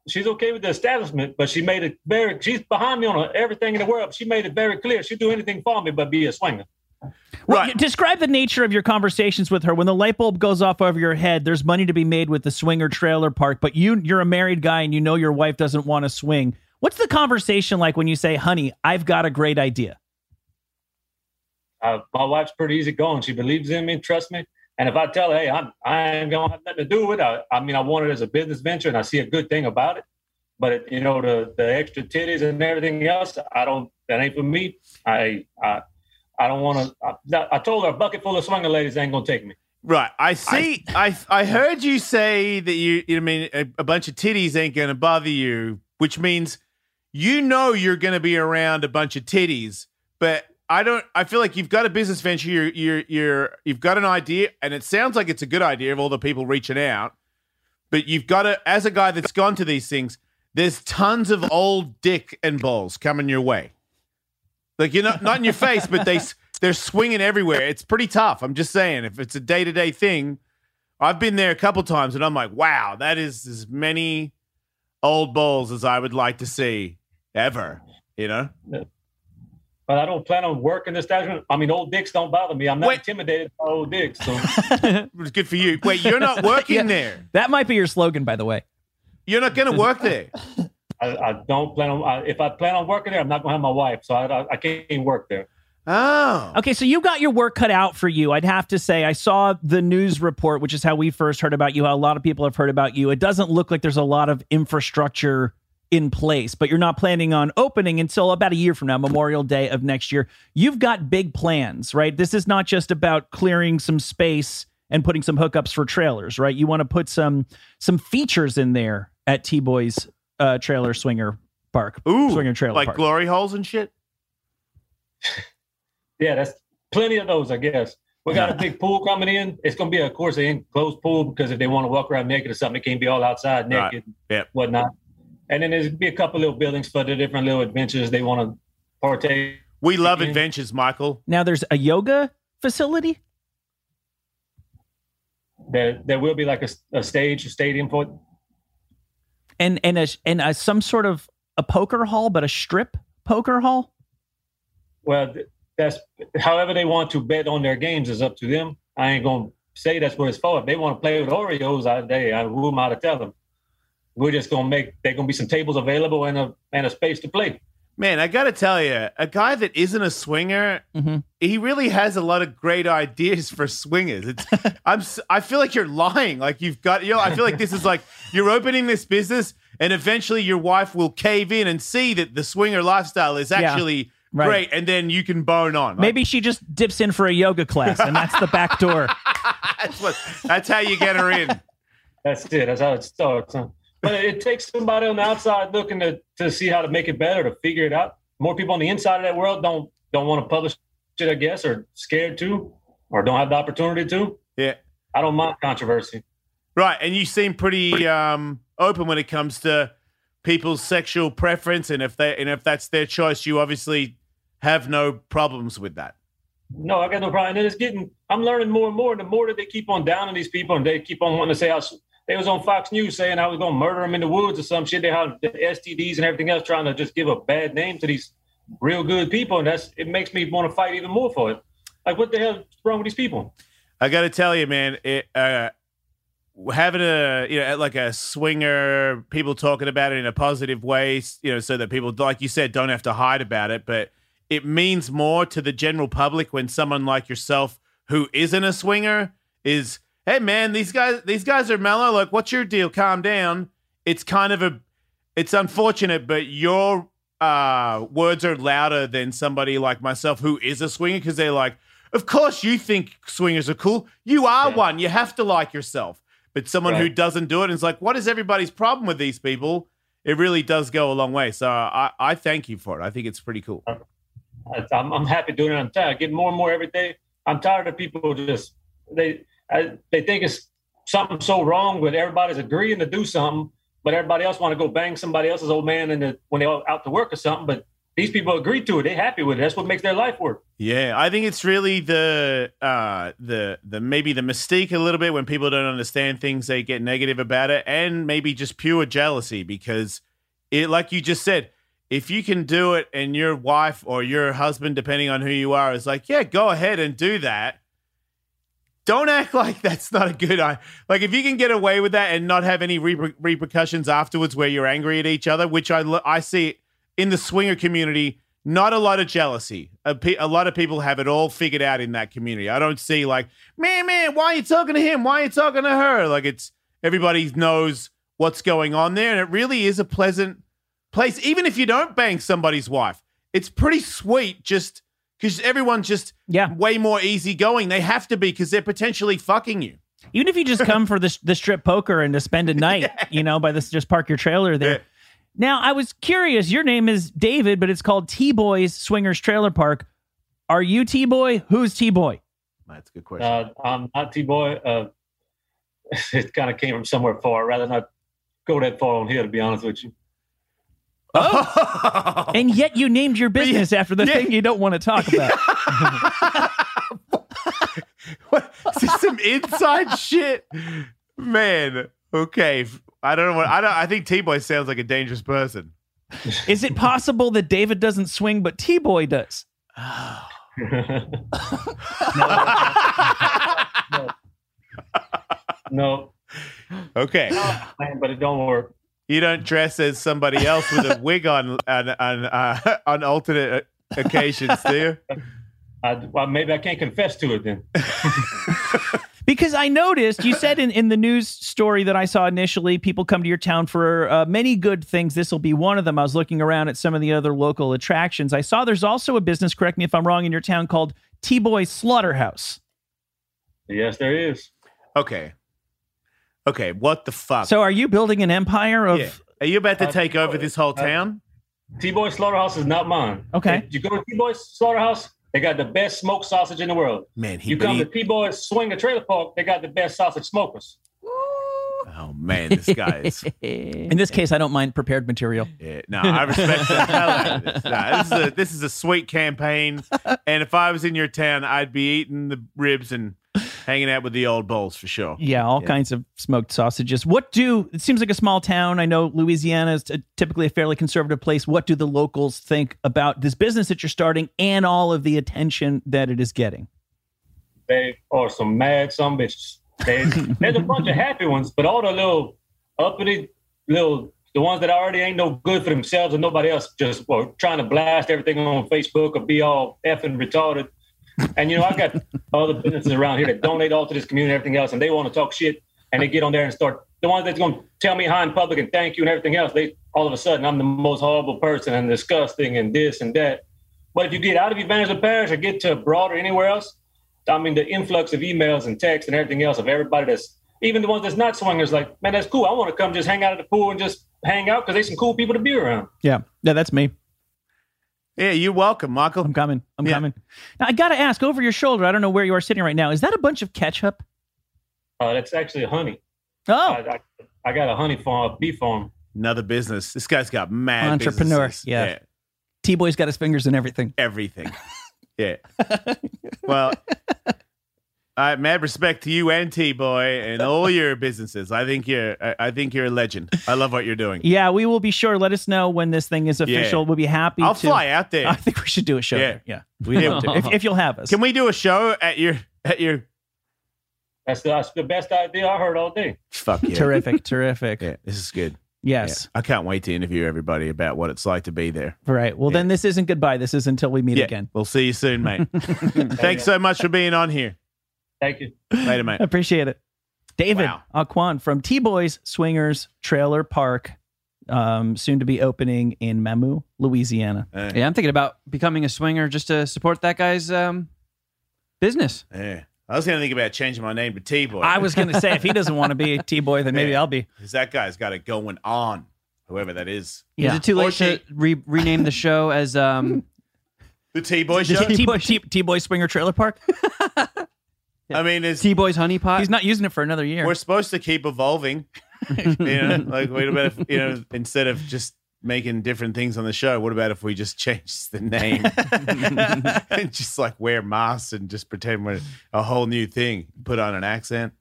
She's okay with the establishment, but she made it very. She's behind me on everything in the world. She made it very clear she'd do anything for me, but be a swinger. Well, Right. describe the nature of your conversations with her. When the light bulb goes off over your head, there's money to be made with the swinger trailer park, but you you're a married guy and you know your wife doesn't want to swing. What's the conversation like when you say, "Honey, I've got a great idea"? Uh, my wife's pretty easy going. She believes in me, trusts me. And if I tell her, hey, I'm, I ain't gonna have nothing to do with it. I, I mean, I want it as a business venture, and I see a good thing about it. But it, you know, the the extra titties and everything else, I don't. That ain't for me. I I, I don't want to. I, I told her a bucket full of swinger ladies ain't gonna take me. Right. I see. I I, heard you say that you. I mean, a, a bunch of titties ain't going to bother you, which means you know you're going to be around a bunch of titties. But I don't. I feel like you've got a business venture. You're, you're, you're, you've got an idea, and it sounds like it's a good idea of all the people reaching out. But you've got to, as a guy that's gone to these things, there's tons of old dick and balls coming your way. Like you're not not in your face, but they they're swinging everywhere. It's pretty tough. I'm just saying, if it's a day to day thing, I've been there a couple times, and I'm like, wow, that is as many old balls as I would like to see ever. You know. But I don't plan on working the establishment. I mean, old dicks don't bother me. I'm not Wait. intimidated by old dicks. So It was good for you. Wait, you're not working Yeah. there. That might be your slogan, by the way. You're not going to work there. I, I don't plan on. I, if I plan on working there, I'm not gonna have my wife. So I, I, I can't work there. Oh. Okay, so you got your work cut out for you. I'd have to say, I saw the news report, which is how we first heard about you, how a lot of people have heard about you. It doesn't look like there's a lot of infrastructure in place, but you're not planning on opening until about a year from now, Memorial Day of next year. You've got big plans, right? This is not just about clearing some space and putting some hookups for trailers, right? You want to put some some features in there at T Boy's uh, trailer swinger park. Ooh. swinger trailer Like park. glory holes and shit. Yeah, that's plenty of those, I guess. We got a big pool coming in. It's gonna be, of course, an enclosed pool because if they want to walk around naked or something, it can't be all outside Right. naked, Yep. whatnot. And then there's gonna be a couple little buildings for the different little adventures they want to partake. We love Yeah. adventures, Michael. now there's a yoga facility. There, there will be like a, a stage, a stadium for it. and and a and a, some sort of a poker hall, but a strip poker hall. Well, that's however they want to bet on their games is up to them. I ain't gonna say that's what it's for. If they want to play with Oreos, I they I who am I to tell them? We're just gonna make there gonna be some tables available and a and a space to play. Man, I got to tell you, a guy that isn't a swinger, Mhm. he really has a lot of great ideas for swingers. It's, I'm, s- I feel like you're lying. Like you've got, you know, I feel like this is like you're opening this business, and eventually your wife will cave in and see that the swinger lifestyle is Yeah, actually right. great, and then you can bone on. Like, Maybe she just dips in for a yoga class, and that's the back door. that's what. That's how you get her in. That's it. That's how it starts. huh? But it takes somebody on the outside looking to, to see how to make it better, to figure it out. More people on the inside of that world don't don't want to publish it, I guess, or scared to, or don't have the opportunity to. Yeah. I don't mind controversy. Right, and you seem pretty um, open when it comes to people's sexual preference, and if they and if that's their choice, you obviously have no problems with that. No, I got no problem. And it's getting, I'm learning more and more. and The more that they keep on downing these people and they keep on wanting to say, I, they was on Fox News saying I was to murder them in the woods or some shit. They have the STDs and everything else, trying to just give a bad name to these real good people. And that's, it makes me want to fight even more for it. Like, what the hell is wrong with these people? I got to tell you, man, it, uh, having a you know like a swinger, people talking about it in a positive way, you know, so that people, like you said, don't have to hide about it. But it means more to the general public when someone like yourself, who isn't a swinger, is hey man, these guys these guys are mellow. Like, what's your deal? Calm down. It's kind of a, it's unfortunate, but your uh, words are louder than somebody like myself who is a swinger because they're like, of course you think swingers are cool. You are Yeah. one. You have to like yourself. But someone who doesn't do it is like, what is everybody's problem with these people? It really does go a long way. So I, I thank you for it. I think it's pretty cool. I- I'm, I'm happy doing it. I'm tired. I get more and more every day. I'm tired of people just they I, they think it's something so wrong, but everybody's agreeing to do something, but everybody else want to go bang somebody else's old man in the, when they're out to work or something. But these people agree to it. They're happy with it. That's what makes their life work. Yeah, I think it's really the uh the the maybe the mystique a little bit when people don't understand things, they get negative about it, and maybe just pure jealousy because it like you just said, if you can do it and your wife or your husband, depending on who you are, is like, yeah, go ahead and do that. Don't act like that's not a good idea. Like if you can get away with that and not have any reper- repercussions afterwards, where you're angry at each other, which I I see in the swinger community, not a lot of jealousy. A, pe- a lot of people have it all figured out in that community. I don't see like, man, man, why are you talking to him? Why are you talking to her? Like it's everybody knows what's going on there, and it really is a pleasant place. Even if you don't bang somebody's wife, it's pretty sweet. Just because everyone's just Yeah. way more easygoing. They have to be because they're potentially fucking you. Even if you just come for the the strip poker and to spend a night, you know, by this, just park your trailer there. Yeah. Now, I was curious. Your name is David, but it's called Tee Boi's Swingers Trailer Park. Are you T Boy? Who's T Boy? That's a good question. Uh, I'm not T Boy. Uh, it kind of came from somewhere far. I'd rather not go that far on here, to be honest with you. Oh. And yet you named your business after the yeah. thing you don't want to talk about. what? Is this some inside shit? Man. Okay. I don't know what I don't I think T Boy sounds like a dangerous person. Is it possible that David doesn't swing, but T Boy does? no, Okay. man, but it don't work. You don't dress as somebody else with a wig on on on, uh, on alternate occasions, do you? I, well, maybe I can't confess to it then. Because I noticed you said in, in the news story that I saw initially, people come to your town for uh, many good things. This will be one of them. I was looking around at some of the other local attractions. I saw there's also a business, correct me if I'm wrong, in your town called T Boy Slaughterhouse. Yes, there is. Okay. Okay, what the fuck? So are you building an empire of. yeah. Are you about to Uh, take over this whole uh, town? T Boy Slaughterhouse is not mine. Okay. If you go to T Boy Slaughterhouse, they got the best smoked sausage in the world. Man, he, You come he- to T Boy Swing a Trailer Park, they got the best sausage smokers. Oh man, this guy is In this case, I don't mind prepared material. Yeah, no, I respect the hell out of this. No, this is a this is a sweet campaign, and if I was in your town, I'd be eating the ribs and hanging out with the old bulls for sure. Yeah, all Yeah. kinds of smoked sausages. What do it seems like a small town? I know Louisiana is t- typically a fairly conservative place. What do the locals think about this business that you're starting and all of the attention that it is getting? They are some mad some bitches. They, there's a bunch of happy ones, but all the little uppity little the ones that already ain't no good for themselves and nobody else just are trying to blast everything on Facebook or be all effing retarded. And you know, I've got other businesses around here that donate all to this community and everything else, and they want to talk shit and they get on there and start the ones that's gonna tell me hi in public and thank you and everything else, they all of a sudden I'm the most horrible person and disgusting and this and that. But if you get out of Evangeline Parish or get to abroad or anywhere else, I mean, the influx of emails and texts and everything else of everybody that's even the ones that's not swingers, like, man, that's cool. I want to come just hang out at the pool and just hang out because there's some cool people to be around. Yeah, yeah, that's me. Yeah, you're welcome, Michael. I'm coming. I'm Yeah. coming. Now I gotta ask, over your shoulder, I don't know where you are sitting right now. Is that a bunch of ketchup? Uh, that's actually honey. Oh, I, I, I got a honey farm, a bee farm. Another business. This guy's got mad Entrepreneur, businesses. yeah. T Boy's got his fingers in everything. everything. Yeah. well, I mad respect to you and T Boy and all your businesses. I think you're I, I think you're a legend. I love what you're doing. Yeah, we will be sure. Let us know when this thing is official. Yeah. We'll be happy. I'll to, fly out there. I think we should do a show. Yeah. there. yeah, we will do. If, if you'll have us. Can we do a show at your at your That's the, that's the best idea I heard all day. fuck yeah. Terrific, terrific. Yeah, this is good. Yes. Yeah. I can't wait to interview everybody about what it's like to be there. Right. Well, then this isn't goodbye. This is until we meet yeah. again. We'll see you soon, mate. Thanks so much for being on here. Thank you. Later, mate. Appreciate it. David Wow. Aucoin from Tee Boi's Swingers Trailer Park, um, soon to be opening in Mamou, Louisiana. Uh, Yeah, I'm thinking about becoming a swinger just to support that guy's um, business. yeah. I was gonna think about changing my name to T Boy. I was going to say, if he doesn't want to be a T Boy, then maybe Yeah. I'll be. because that guy's got it going on. Whoever that is. Yeah. Is it too late she- to re- rename the show as um, The T Boy show. T- T-Boy- T- T-Boy Swinger Trailer Park. I mean, it's, T Boy's Honey Pot? He's not using it for another year. we're supposed to keep evolving. you know, like what about if you know instead of just making different things on the show, what about if we just change the name and just like wear masks and just pretend we're a whole new thing? Put on an accent.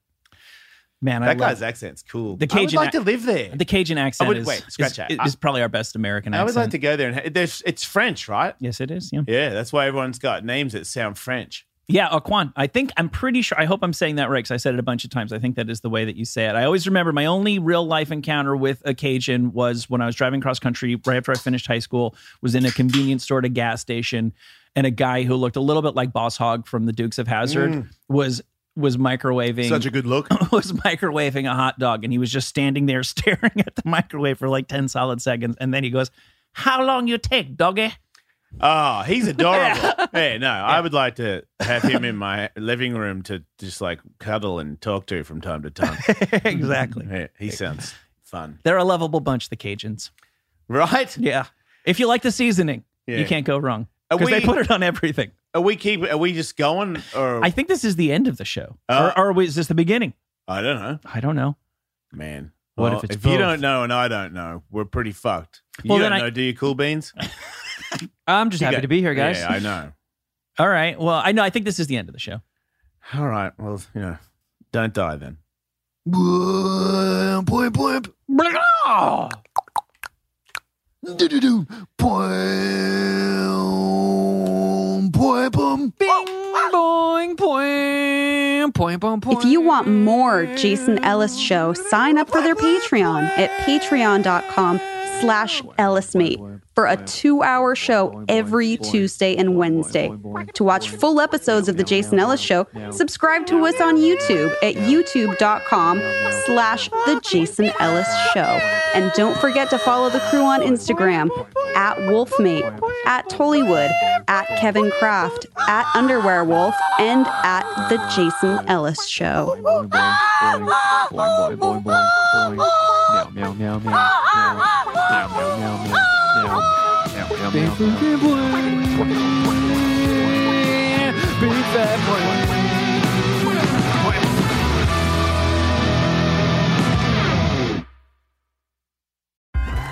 Man, I that love guy's accent's cool. The I would Cajun like ac- to live there. the Cajun accent. would- is, wait, scratch is, that. is probably our best American accent. I accent. would like to go there and there's it's French, right? Yes, it is. Yeah. Yeah, that's why everyone's got names that sound French. Yeah, Aucoin. I think I'm pretty sure. I hope I'm saying that right because I said it a bunch of times. I think that is the way that you say it. I always remember my only real life encounter with a Cajun was when I was driving cross country right after I finished high school. Was in a convenience store at a gas station, and a guy who looked a little bit like Boss Hogg from the Dukes of Hazzard mm. was was microwaving Such a good look. was microwaving a hot dog, and he was just standing there staring at the microwave for like ten solid seconds, and then he goes, "How long you take, doggy?" Oh, he's adorable. yeah, no, I would like to have him in my living room to just like cuddle and talk to from time to time. exactly. Yeah, he sounds fun. They're a lovable bunch, the Cajuns. Right? Yeah. If you like the seasoning, Yeah. you can't go wrong. Because they put it on everything. are we keep? Are we just going? Or I think this is the end of the show, Uh, or, or is this the beginning? I don't know, I don't know. man. What Well, if it's if you don't know and I don't know, we're pretty fucked. You don't I- know, do you, Cool Beans? I'm just You happy got- to be here, guys. Yeah, I know. All right. Well, I know. I think this is the end of the show. All right. Well, you know, don't die then. Blimp, blimp, blimp. Do-do-do. Blim, blim, blim. Bing, boing, boing, boing, boing, boing. If you want more Jason Ellis show, sign up for their Patreon at patreon.com slash ellismate for a two hour show every Tuesday and Wednesday. To watch full episodes of The Jason Ellis Show, subscribe to us on YouTube at youtube.com slash The Jason Ellis Show. And don't forget to follow the crew on Instagram at Wolfmate, at Tullywood, at Kevin Kraft, at Underwear Wolf, and at The Jason Ellis Show. meow, meow, meow, meow, meow, meow, meow meow, meow, meow, meow. Big fat boing.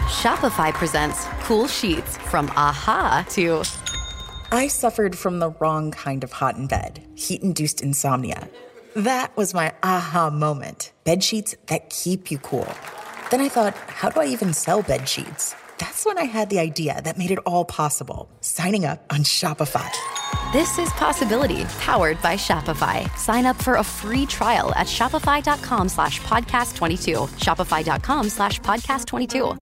Shopify presents cool sheets from AHA to I suffered from the wrong kind of hot in bed, heat induced insomnia. That was my aha moment. Bed sheets that keep you cool. Then I thought, how do I even sell bed sheets? That's when I had the idea that made it all possible signing up on Shopify. This is Possibility, powered by Shopify. Sign up for a free trial at shopify.com slash podcast 22. Shopify.com slash podcast 22.